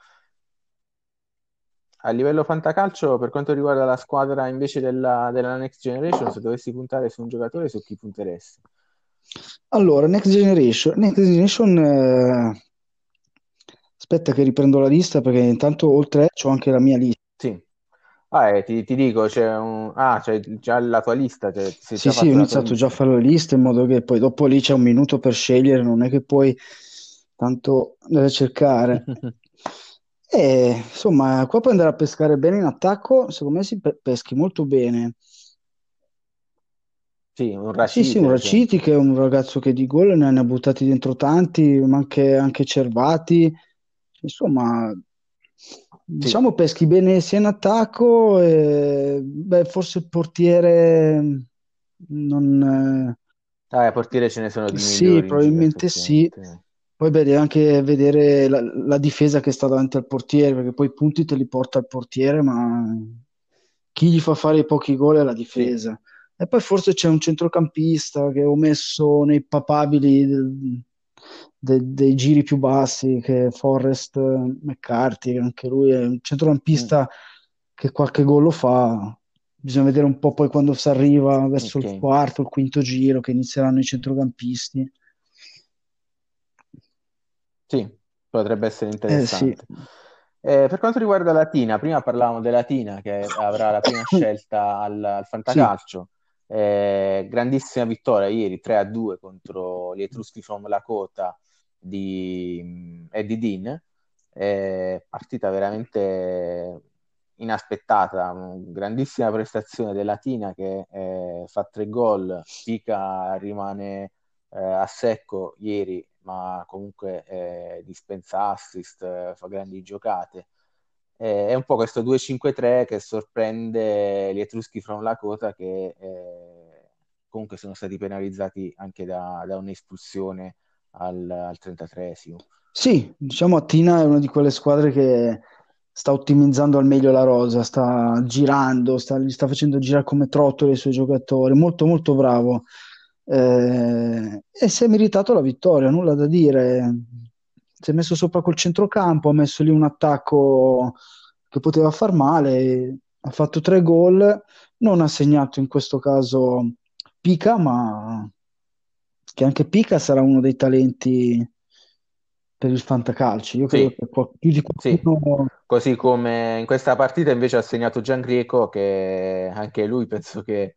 a livello fantacalcio, per quanto riguarda la squadra invece della, della Next Generation, se dovessi puntare su un giocatore, su chi punteresti? Allora, Next Generation, Next Generation eh, aspetta che riprendo la lista perché intanto oltre a c'ho anche la mia lista. Sì. Ah, eh, ti, ti dico, c'è un... Ah, c'è già la tua lista, cioè, Sì, sì, ho iniziato già a fare la lista in modo che poi dopo lì c'è un minuto per scegliere, non è che poi tanto deve cercare. (laughs) E insomma, qua puoi andare a pescare bene in attacco, secondo me si pe- peschi molto bene. Sì, un Sì, sì, un Raciti che è un ragazzo che di gol ne ha buttati dentro tanti, ma anche, anche Cervati. Insomma, Sì, diciamo peschi bene sia in attacco, e, beh, forse il portiere non... ah, ai portiere ce ne sono eh, di sì, migliori probabilmente sì. effettivamente. Poi devi anche vedere la, la difesa che sta davanti al portiere, perché poi i punti te li porta il portiere, ma chi gli fa fare i pochi gol è la difesa. E poi forse c'è un centrocampista che ho messo nei papabili del- de- dei giri più bassi, che è Forrest McCarthy, anche lui è un Mm, centrocampista che qualche gol lo fa. Bisogna vedere un po' poi quando si arriva verso il ok. quarto, il quinto giro, che inizieranno i centrocampisti. Sì, potrebbe essere Eh sì. interessante. Eh, per quanto riguarda Latina, prima parlavamo della Latina che avrà la prima (coughs) scelta al, al Sì, fantacalcio. Eh, grandissima vittoria ieri 3-2 contro gli Etruschi from Lakota di mm, Eddie Dean. Eh, partita veramente inaspettata, grandissima prestazione della Latina che eh, fa tre gol, Pica rimane eh, a secco ieri, ma comunque eh, dispensa assist, eh, fa grandi giocate. Eh, è un po' questo 2-5-3 che sorprende gli Etruschi from Lakota che eh, comunque sono stati penalizzati anche da, da un'espulsione al, al 33esimo. Sì, diciamo Attina è una di quelle squadre che sta ottimizzando al meglio la rosa, sta girando, sta, sta facendo girare come trottoli i suoi giocatori, molto molto bravo. Eh, e si è meritato la vittoria, nulla da dire. Si è messo sopra col centrocampo, ha messo lì un attacco che poteva far male, ha fatto tre gol, non ha segnato in questo caso Pica, ma che anche Pica sarà uno dei talenti per il fantacalcio. Io credo Sì, che qual- più di sì. qualcuno. Così come in questa partita invece ha segnato Giangrieco che anche lui penso che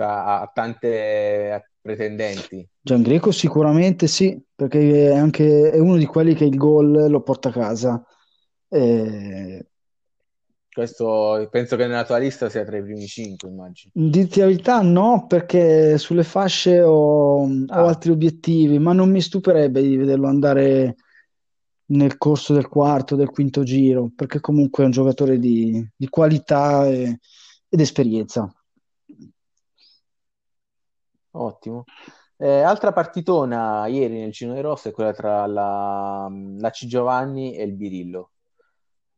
sa- ha tante pretendenti. Giangreco sicuramente sì, perché è anche è uno di quelli che il gol lo porta a casa. Eh, Questo penso che nella tua lista sia tra i primi cinque, immagino. dirti la verità, no, perché sulle fasce ho, ho Ah, altri obiettivi, ma non mi stupirebbe di vederlo andare nel corso del quarto, del quinto giro, perché comunque è un giocatore di, di qualità e- ed esperienza. Ottimo. Eh, altra partitona ieri nel Cinone Rosso è quella tra la, la C. Giovanni e il Birillo.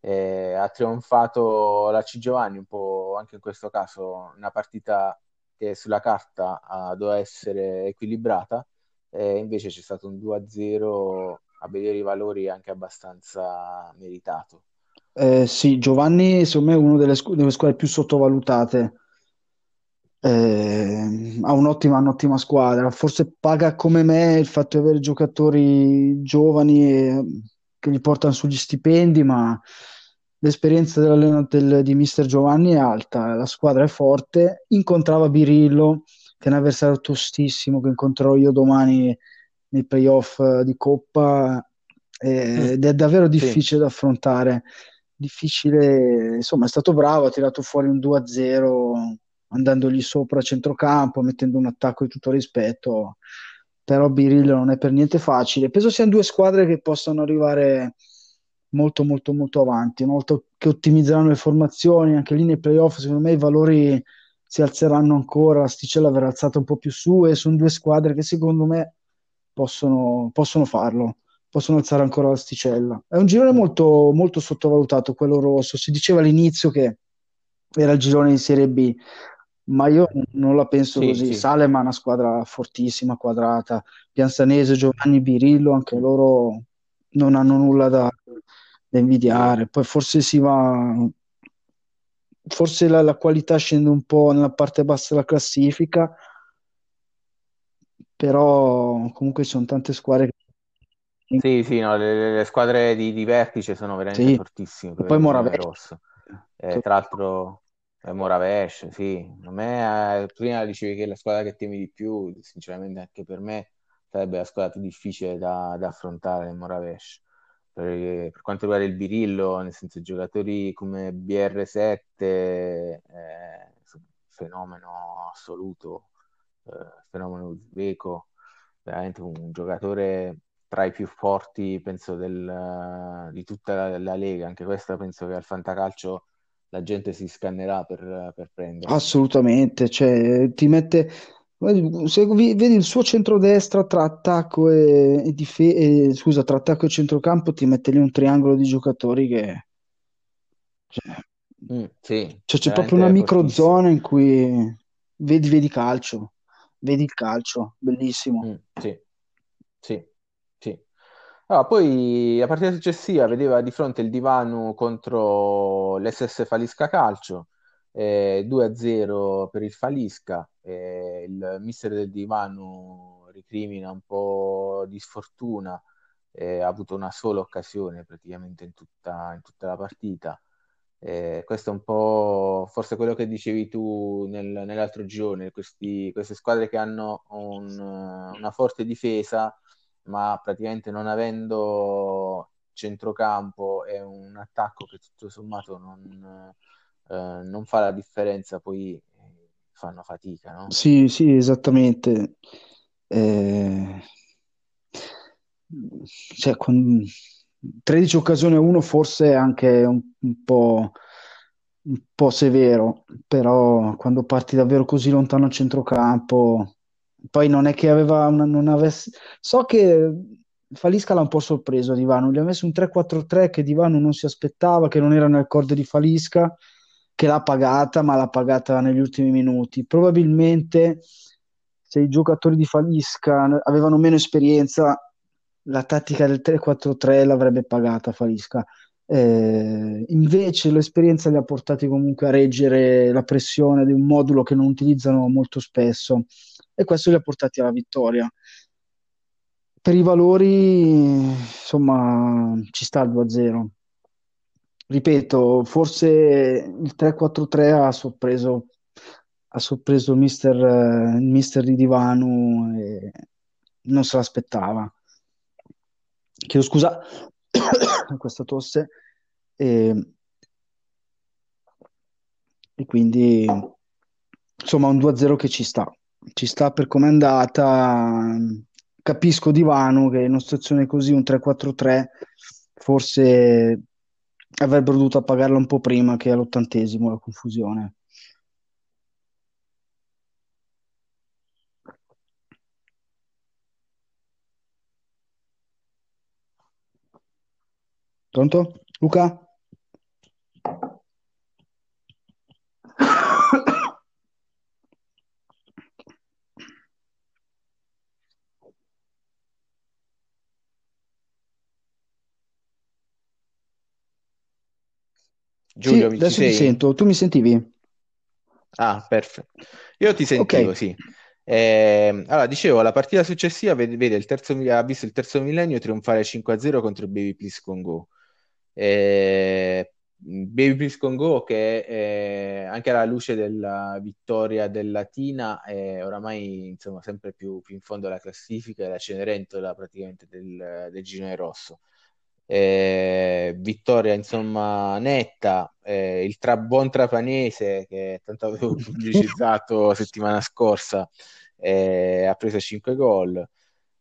Eh, ha trionfato la C. Giovanni un po' anche in questo caso, una partita che sulla carta ah, doveva essere equilibrata, e invece c'è stato un 2-0 a vedere i valori anche abbastanza meritato. Eh, sì, Giovanni secondo me è una delle, scu- delle squadre più sottovalutate. Eh, ha un'ottima, un'ottima squadra. Forse paga come me il fatto di avere giocatori giovani e- che li portano sugli stipendi, ma l'esperienza del- di Mister Giovanni è alta, la squadra è forte. Incontrava Birillo, che è un avversario tostissimo che incontrerò io domani nei playoff eh, di Coppa, eh, ed è davvero Sì, difficile da affrontare. Difficile, insomma, è stato bravo, ha tirato fuori un 2-0 andandogli sopra a centrocampo, mettendo un attacco di tutto rispetto, però Birillo non è per niente facile. Penso siano due squadre che possano arrivare molto molto molto avanti, una che ottimizzeranno le formazioni, anche lì nei playoff secondo me i valori si alzeranno ancora, l'asticella verrà alzata un po' più su e sono due squadre che secondo me possono, possono farlo, possono alzare ancora l'asticella. È un girone molto, molto sottovalutato quello rosso, si diceva all'inizio che era il girone di Serie B, ma io non la penso sì, così. Sì. Salema è una squadra fortissima, quadrata, Pianzanese, Giovanni Birillo, anche loro non hanno nulla da, da invidiare. Poi forse si va, forse la, la, qualità scende un po' nella parte bassa della classifica, però comunque ci sono tante squadre che sì, sì, no, le, le, squadre di, di, vertice sono veramente sì. fortissime. poi Moravesh. Eh, tra l'altro eh, Moravesh, sì. A me, eh, prima dicevi che la squadra che temi di più, sinceramente anche per me sarebbe la squadra più difficile da, da affrontare, Moravesh. Per, per, quanto riguarda il Birillo, nel senso giocatori come BR7, eh, fenomeno assoluto, eh, fenomeno uzbeko, veramente un giocatore tra i più forti, penso, del, di tutta la, la, Lega. Anche questa penso che al Fantacalcio la gente si scannerà per, per prendere. Assolutamente, cioè ti mette se vedi il suo centrodestra tra attacco e, e, dife- e scusa, tra attacco e centrocampo, ti mette lì un triangolo di giocatori che cioè, mm, sì, cioè, c'è proprio una microzona in cui vedi, vedi calcio, vedi il calcio, bellissimo. Mm, sì, sì, sì. Allora, poi la partita successiva vedeva di fronte il Divano contro l'SS Falisca Calcio eh, 2-0 per il Falisca, eh, il mister del divano ricrimina un po' di sfortuna, eh, ha avuto una sola occasione praticamente in tutta, in tutta la partita. Questo è un po' forse quello che dicevi tu nel, nell'altro giorno, questi, queste squadre che hanno un, una forte difesa, ma praticamente non avendo centrocampo e un attacco che tutto sommato non, eh, non fa la differenza, poi eh, fanno fatica, no? Sì, sì, esattamente. Eh, cioè, con 13 occasioni a uno forse è anche un, un po', un po' severo, però quando parti davvero così lontano a centrocampo, poi non è che aveva una, non avesse... So che Falisca l'ha un po' sorpreso Divano, gli ha messo un 3-4-3 che Divano non si aspettava, che non era nel core di Falisca che l'ha pagata, ma l'ha pagata negli ultimi minuti. Probabilmente se i giocatori di Falisca avevano meno esperienza, la tattica del 3-4-3 l'avrebbe pagata Falisca. Eh, invece l'esperienza li ha portati comunque a reggere la pressione di un modulo che non utilizzano molto spesso e questo li ha portati alla vittoria. Per i valori, insomma, ci sta il 2-0 ripeto, forse il 3-4-3 ha sorpreso, ha sorpreso il mister, uh, mister di divano e non se l'aspettava. Chiedo scusa (coughs) questa tosse e, e quindi insomma un 2-0 che ci sta. Ci sta per come è andata. Capisco Divano che in una situazione così, un 3-4-3, forse avrebbero dovuto appagarla un po' prima che all'ottantesimo la confusione. Pronto? Luca? Giulio, sì, adesso ti sento. Tu mi sentivi? Ah, perfetto. Io ti sentivo, okay. sì. Eh, allora, dicevo, la partita successiva vede, vede il terzo, ha visto il terzo millennio trionfare 5-0 contro il Baby Please Congo. Eh, Baby Please Congo che eh, anche alla luce della vittoria del Latina è oramai insomma, sempre più, più in fondo alla classifica e la Cenerentola praticamente del, del girone rosso. Eh, vittoria insomma netta, eh, il tra- buon trapanese che tanto avevo (laughs) pubblicizzato settimana scorsa eh, ha preso 5 gol.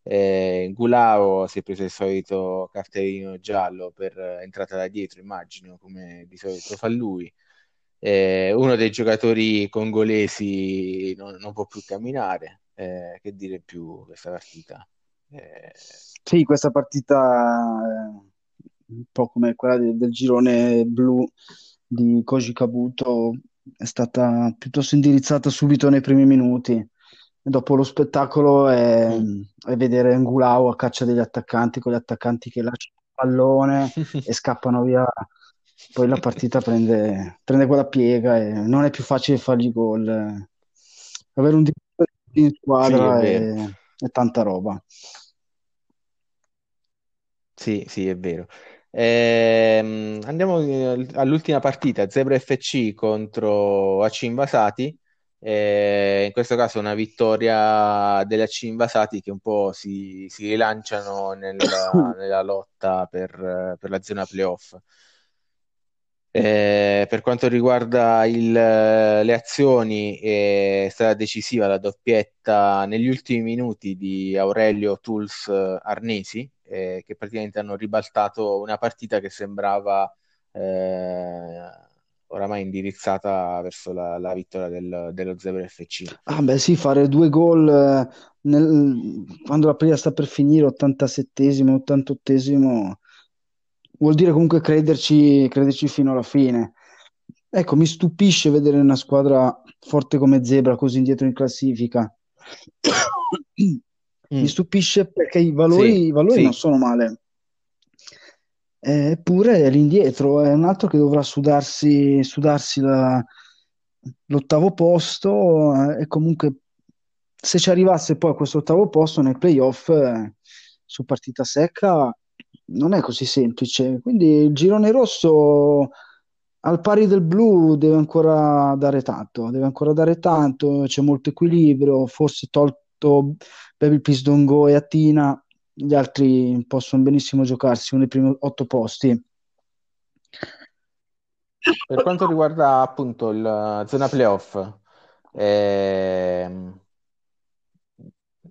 Eh, Gulao si è preso il solito cartellino giallo per entrata da dietro, immagino, come di solito fa lui. Eh, uno dei giocatori congolesi non, non può più camminare. Eh, che dire più questa partita? Eh, sì, questa partita un po' come quella del, del girone blu di Koji Kabuto è stata piuttosto indirizzata subito nei primi minuti. Dopo lo spettacolo è, è vedere Ngulao a caccia degli attaccanti con gli attaccanti che lasciano il pallone (laughs) e scappano via. Poi la partita prende, prende quella piega e non è più facile fargli gol. Avere un difensore in squadra sì, è, è, è, tanta roba. Sì, sì, è vero. Ehm, andiamo eh, all'ultima partita, Zebra FC contro AC Invasati. Eh, in questo caso una vittoria delle AC Invasati che un po' si, si rilanciano nella, (coughs) nella lotta per, per, la zona playoff. Eh, per quanto riguarda il, le azioni, è stata decisiva la doppietta negli ultimi minuti di Aurelio Tools Arnesi, eh, che praticamente hanno ribaltato una partita che sembrava eh, oramai indirizzata verso la, la vittoria del, dello Zebra FC. Ah beh sì, fare due gol eh, nel, quando la partita sta per finire, 87esimo, 88esimo, vuol dire comunque crederci, crederci fino alla fine. Ecco, mi stupisce vedere una squadra forte come Zebra così indietro in classifica. Mi mm. stupisce perché i valori, sì, i valori sì. non sono male. Eppure l'indietro è un altro che dovrà sudarsi, sudarsi la, l'ottavo posto eh, e comunque se ci arrivasse poi a questo ottavo posto nei playoff eh, su partita secca non è così semplice. Quindi il girone rosso al pari del blu deve ancora dare tanto, deve ancora dare tanto, c'è molto equilibrio, forse tolto Baby Please Don't Go e Atina, gli altri possono benissimo giocarsi uno dei primi otto posti. Per quanto riguarda appunto il zona playoff, eh,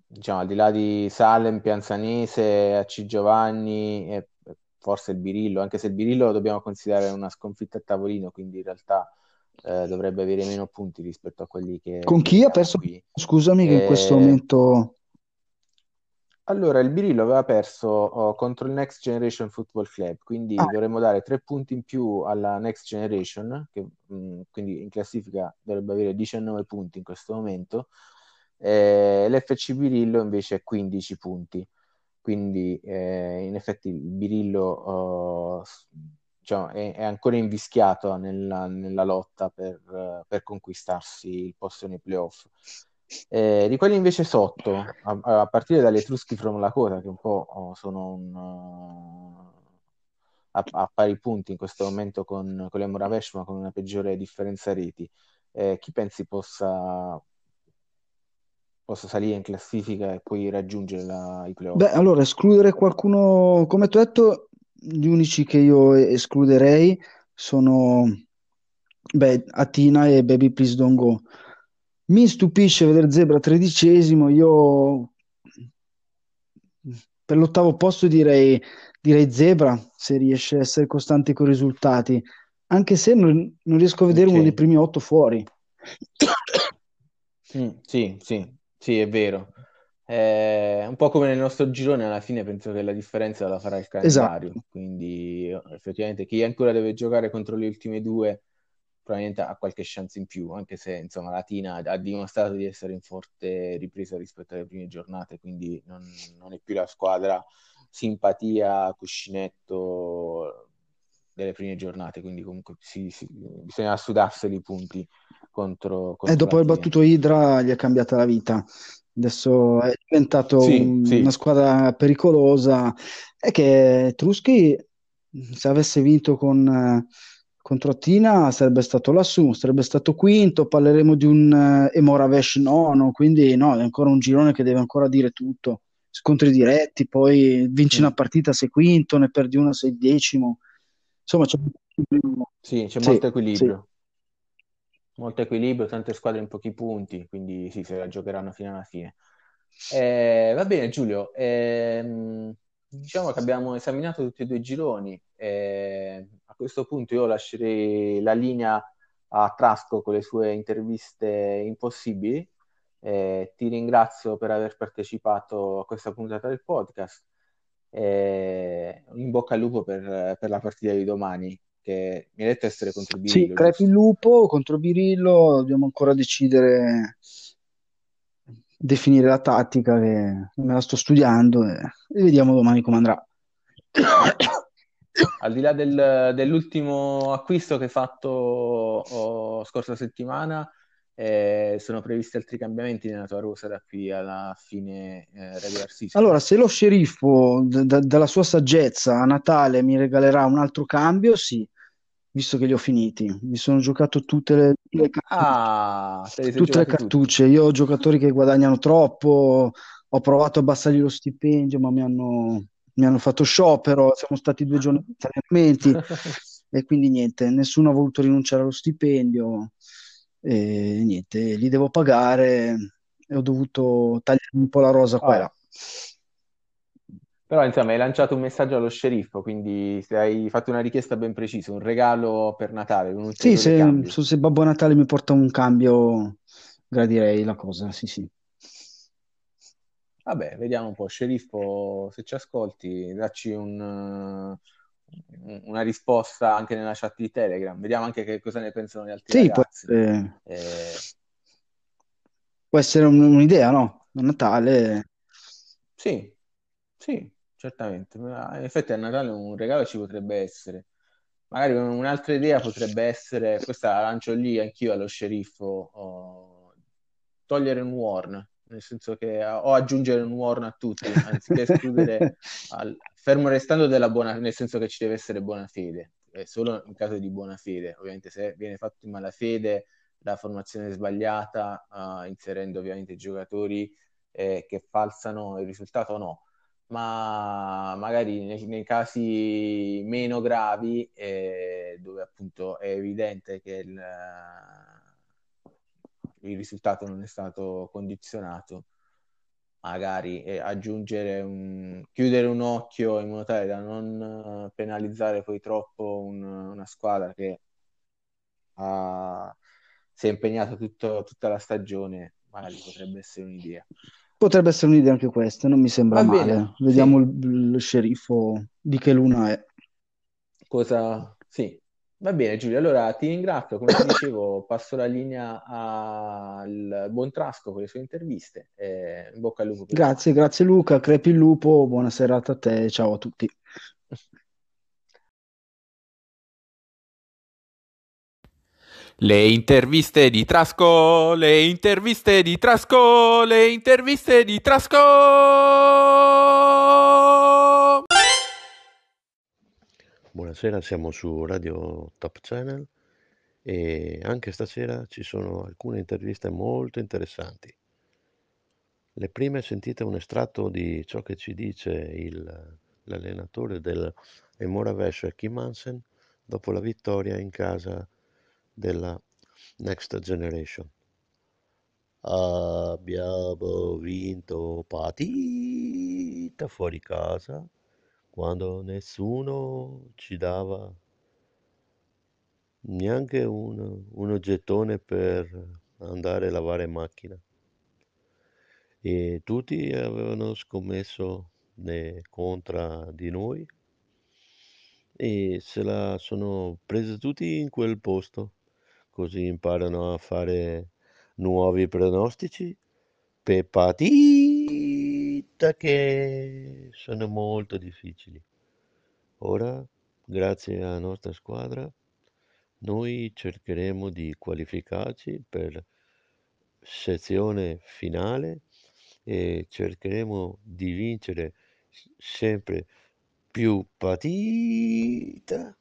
diciamo al di là di Salem, Pianzanese, AC Giovanni e forse il Birillo, anche se il Birillo lo dobbiamo considerare una sconfitta a tavolino, quindi in realtà eh, dovrebbe avere meno punti rispetto a quelli che... Con chi ha perso? Qui. Scusami che in questo eh, momento... Allora, il Birillo aveva perso oh, contro il Next Generation Football Club, quindi ah. dovremmo dare tre punti in più alla Next Generation, che mh, mm, quindi in classifica dovrebbe avere 19 punti in questo momento. Eh, L'FC Birillo invece è 15 punti, quindi eh, in effetti il Birillo oh, diciamo, è, è, ancora invischiato nella, nella lotta per, per conquistarsi il posto nei playoff. Eh, di quelli invece sotto, a, a partire dalle Etruschi from Lakota, che un po' oh, sono un, uh, a, a, pari punti in questo momento con, con le Moravesh, ma con una peggiore differenza reti, eh, chi pensi possa, possa salire in classifica e poi raggiungere la, i playoff? Beh, allora escludere qualcuno, come tu hai detto, gli unici che io escluderei sono beh, Atina e Baby Please Don't Go mi stupisce vedere Zebra tredicesimo, io per l'ottavo posto direi, direi Zebra, se riesce a essere costante con i risultati, anche se non, non riesco a vedere okay. uno dei primi otto fuori. Mm, sì, sì, sì, è vero. È un po' come nel nostro girone, alla fine penso che la differenza la farà il calendario, esatto. quindi effettivamente chi ancora deve giocare contro le ultime due probabilmente ha qualche chance in più, anche se insomma Latina ha dimostrato di essere in forte ripresa rispetto alle prime giornate, quindi non, non è più la squadra simpatia, cuscinetto delle prime giornate, quindi comunque sì, sì, bisogna sudarseli i punti contro, contro E dopo aver battuto Idra gli è cambiata la vita. Adesso è diventato sì, un, sì. una squadra pericolosa. È che Truschi, se avesse vinto con contro Tina sarebbe stato lassù, sarebbe stato quinto, parleremo di un uh, Emoravesh nono, quindi no, è ancora un girone che deve ancora dire tutto. scontri diretti, poi vinci Mm. una partita sei quinto, ne perdi una sei decimo. Insomma, c'è Sì, c'è Sì, molto sì. equilibrio. Molto equilibrio, tante squadre in pochi punti, quindi sì, se la giocheranno fino alla fine. Eh, va bene, Giulio. ehm, diciamo che abbiamo esaminato tutti e due i gironi. eh, a questo punto io lascerei la linea a Trasco con le sue interviste impossibili. Eh, ti ringrazio per aver partecipato a questa puntata del podcast. Eh, in bocca al lupo per, per la partita di domani, che mi hai detto essere contro Sì, Birillo, Crepi giusto? il lupo contro Birillo, dobbiamo ancora decidere, definire la tattica che me la sto studiando e, e vediamo domani come andrà. (coughs) Al di là del- dell'ultimo acquisto che hai fatto oh, scorsa settimana, eh, sono previsti altri cambiamenti nella tua rosa da qui alla fine eh, regular season? Allora, se lo sceriffo, d- d- dalla sua saggezza, a Natale mi regalerà un altro cambio, sì, visto che li ho finiti. Mi sono giocato tutte le, le cartucce. Ah, te li sei tutte le giocati tutti. cartucce. Io ho giocatori che guadagnano troppo, ho provato a abbassargli lo stipendio, ma mi hanno, mi hanno fatto sciopero, siamo stati due giorni di allenamenti (laughs) e quindi niente, nessuno ha voluto rinunciare allo stipendio e niente, li devo pagare e ho dovuto tagliare un po' la rosa qua e Ah. là. Però insomma hai lanciato un messaggio allo sceriffo, quindi se hai fatto una richiesta ben precisa, un regalo per Natale, un Sì, ulteriore se, cambio. se Babbo Natale mi porta un cambio, gradirei la cosa, sì, sì. Vabbè, vediamo un po', sceriffo, se ci ascolti, dacci un, eh, una risposta anche nella chat di Telegram. Vediamo anche che cosa ne pensano gli altri Sì, può ragazzi. essere, Eh, può essere un- un'idea, no? A Natale. sì, sì, certamente. Ma In effetti a Natale un regalo ci potrebbe essere. Magari un'altra idea potrebbe essere, questa la lancio lì anch'io allo sceriffo, oh, togliere un warn, nel senso che o aggiungere un warn a tutti, anziché escludere, (laughs) al- fermo restando della buona, nel senso che ci deve essere buona fede, è solo in caso di buona fede, ovviamente se viene fatto in malafede la formazione sbagliata, eh, inserendo ovviamente giocatori eh, che falsano il risultato no, ma magari nei, nei casi meno gravi, eh, dove appunto è evidente che il, il risultato non è stato condizionato, magari eh, aggiungere un, chiudere un occhio in modo tale da non eh, penalizzare poi troppo un- una squadra che ha- si è impegnata tutta la stagione, magari potrebbe essere un'idea. Potrebbe essere un'idea anche questa, non mi sembra Va male. bene, Vediamo sì. il, il sceriffo di che luna è. Cosa... Sì, va bene Giulio, allora ti ringrazio, come ti dicevo passo la linea al buon Trasco con le sue interviste, e in bocca al lupo Grazie, grazie Luca, crepi il lupo, buona serata a te, ciao a tutti. Le interviste di Trasco, le interviste di Trasco, le interviste di Trasco. Buonasera, siamo su Radio Top Channel e anche stasera ci sono alcune interviste molto interessanti. Le prime sentite un estratto di ciò che ci dice il- l'allenatore del Emoravesh Kim Hansen dopo la vittoria in casa della Next Generation. Abbiamo vinto partita fuori casa quando nessuno ci dava neanche un, uno gettone per andare a lavare macchina e tutti avevano scommesso contro di noi e se la sono presa tutti in quel posto così imparano a fare nuovi pronostici per partita che sono molto difficili. Ora, grazie alla nostra squadra, noi cercheremo di qualificarci per sezione finale e cercheremo di vincere sempre più partita,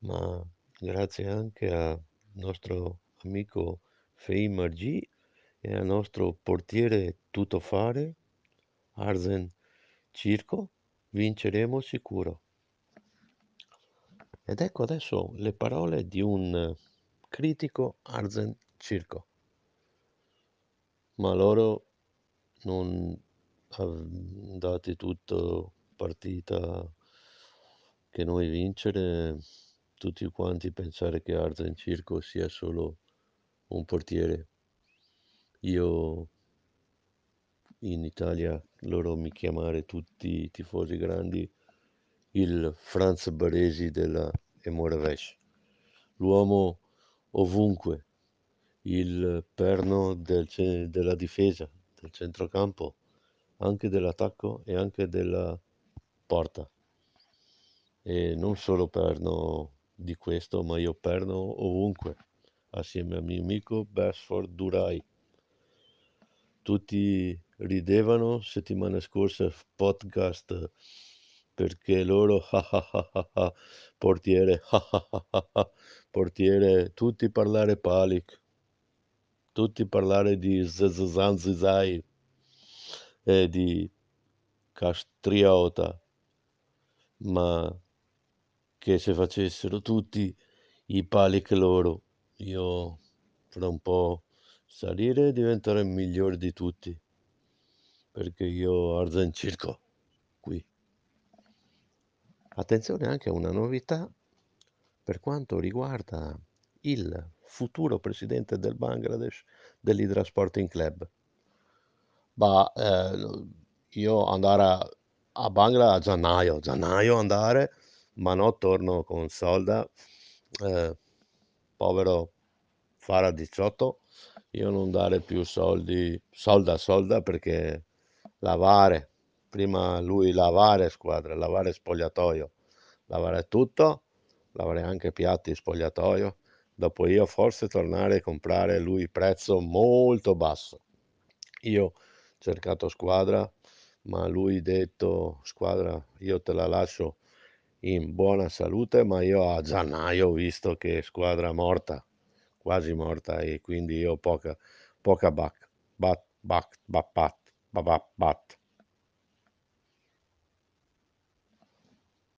ma grazie anche al nostro amico Feimar G e al nostro portiere tuttofare Arzen Circo, vinceremo sicuro. Ed ecco adesso le parole di un critico Arzen Circo. Ma loro non date tutto partita che noi vincere, tutti quanti pensare che Arzen Circo sia solo un portiere. Io in Italia loro mi chiamare tutti i tifosi grandi il Franz Baresi della Emoravesh, l'uomo ovunque, il perno del, della difesa, del centrocampo, anche dell'attacco e anche della porta. E non solo perno di questo, ma io perno ovunque, assieme al mio amico Bersford Durai. Tutti ridevano settimana scorsa podcast perché loro portiere portiere tutti parlare Palik tutti parlare di Zanzizai e di Castriota ma che se facessero tutti i Palik loro io fra un po' salire e diventare il migliore di tutti perché io Arzen Circo qui Attenzione anche a una novità per quanto riguarda il futuro presidente del Bangladesh dell'Hydra Sporting Club. Ma eh, io andare a, a Bangla a gennaio, gennaio andare, ma no, torno con solda, eh, povero Fara 18, io non dare più soldi, solda, solda perché lavare, prima lui lavare squadra, lavare spogliatoio, lavare tutto, lavare anche piatti spogliatoio, dopo io forse tornare a comprare lui prezzo molto basso. Io ho cercato squadra, ma lui detto squadra io te la lascio in buona salute, ma io a gennaio ho visto che squadra morta, quasi morta e quindi io poca, poca bac, bat, bac, bat, bat, bat, bat.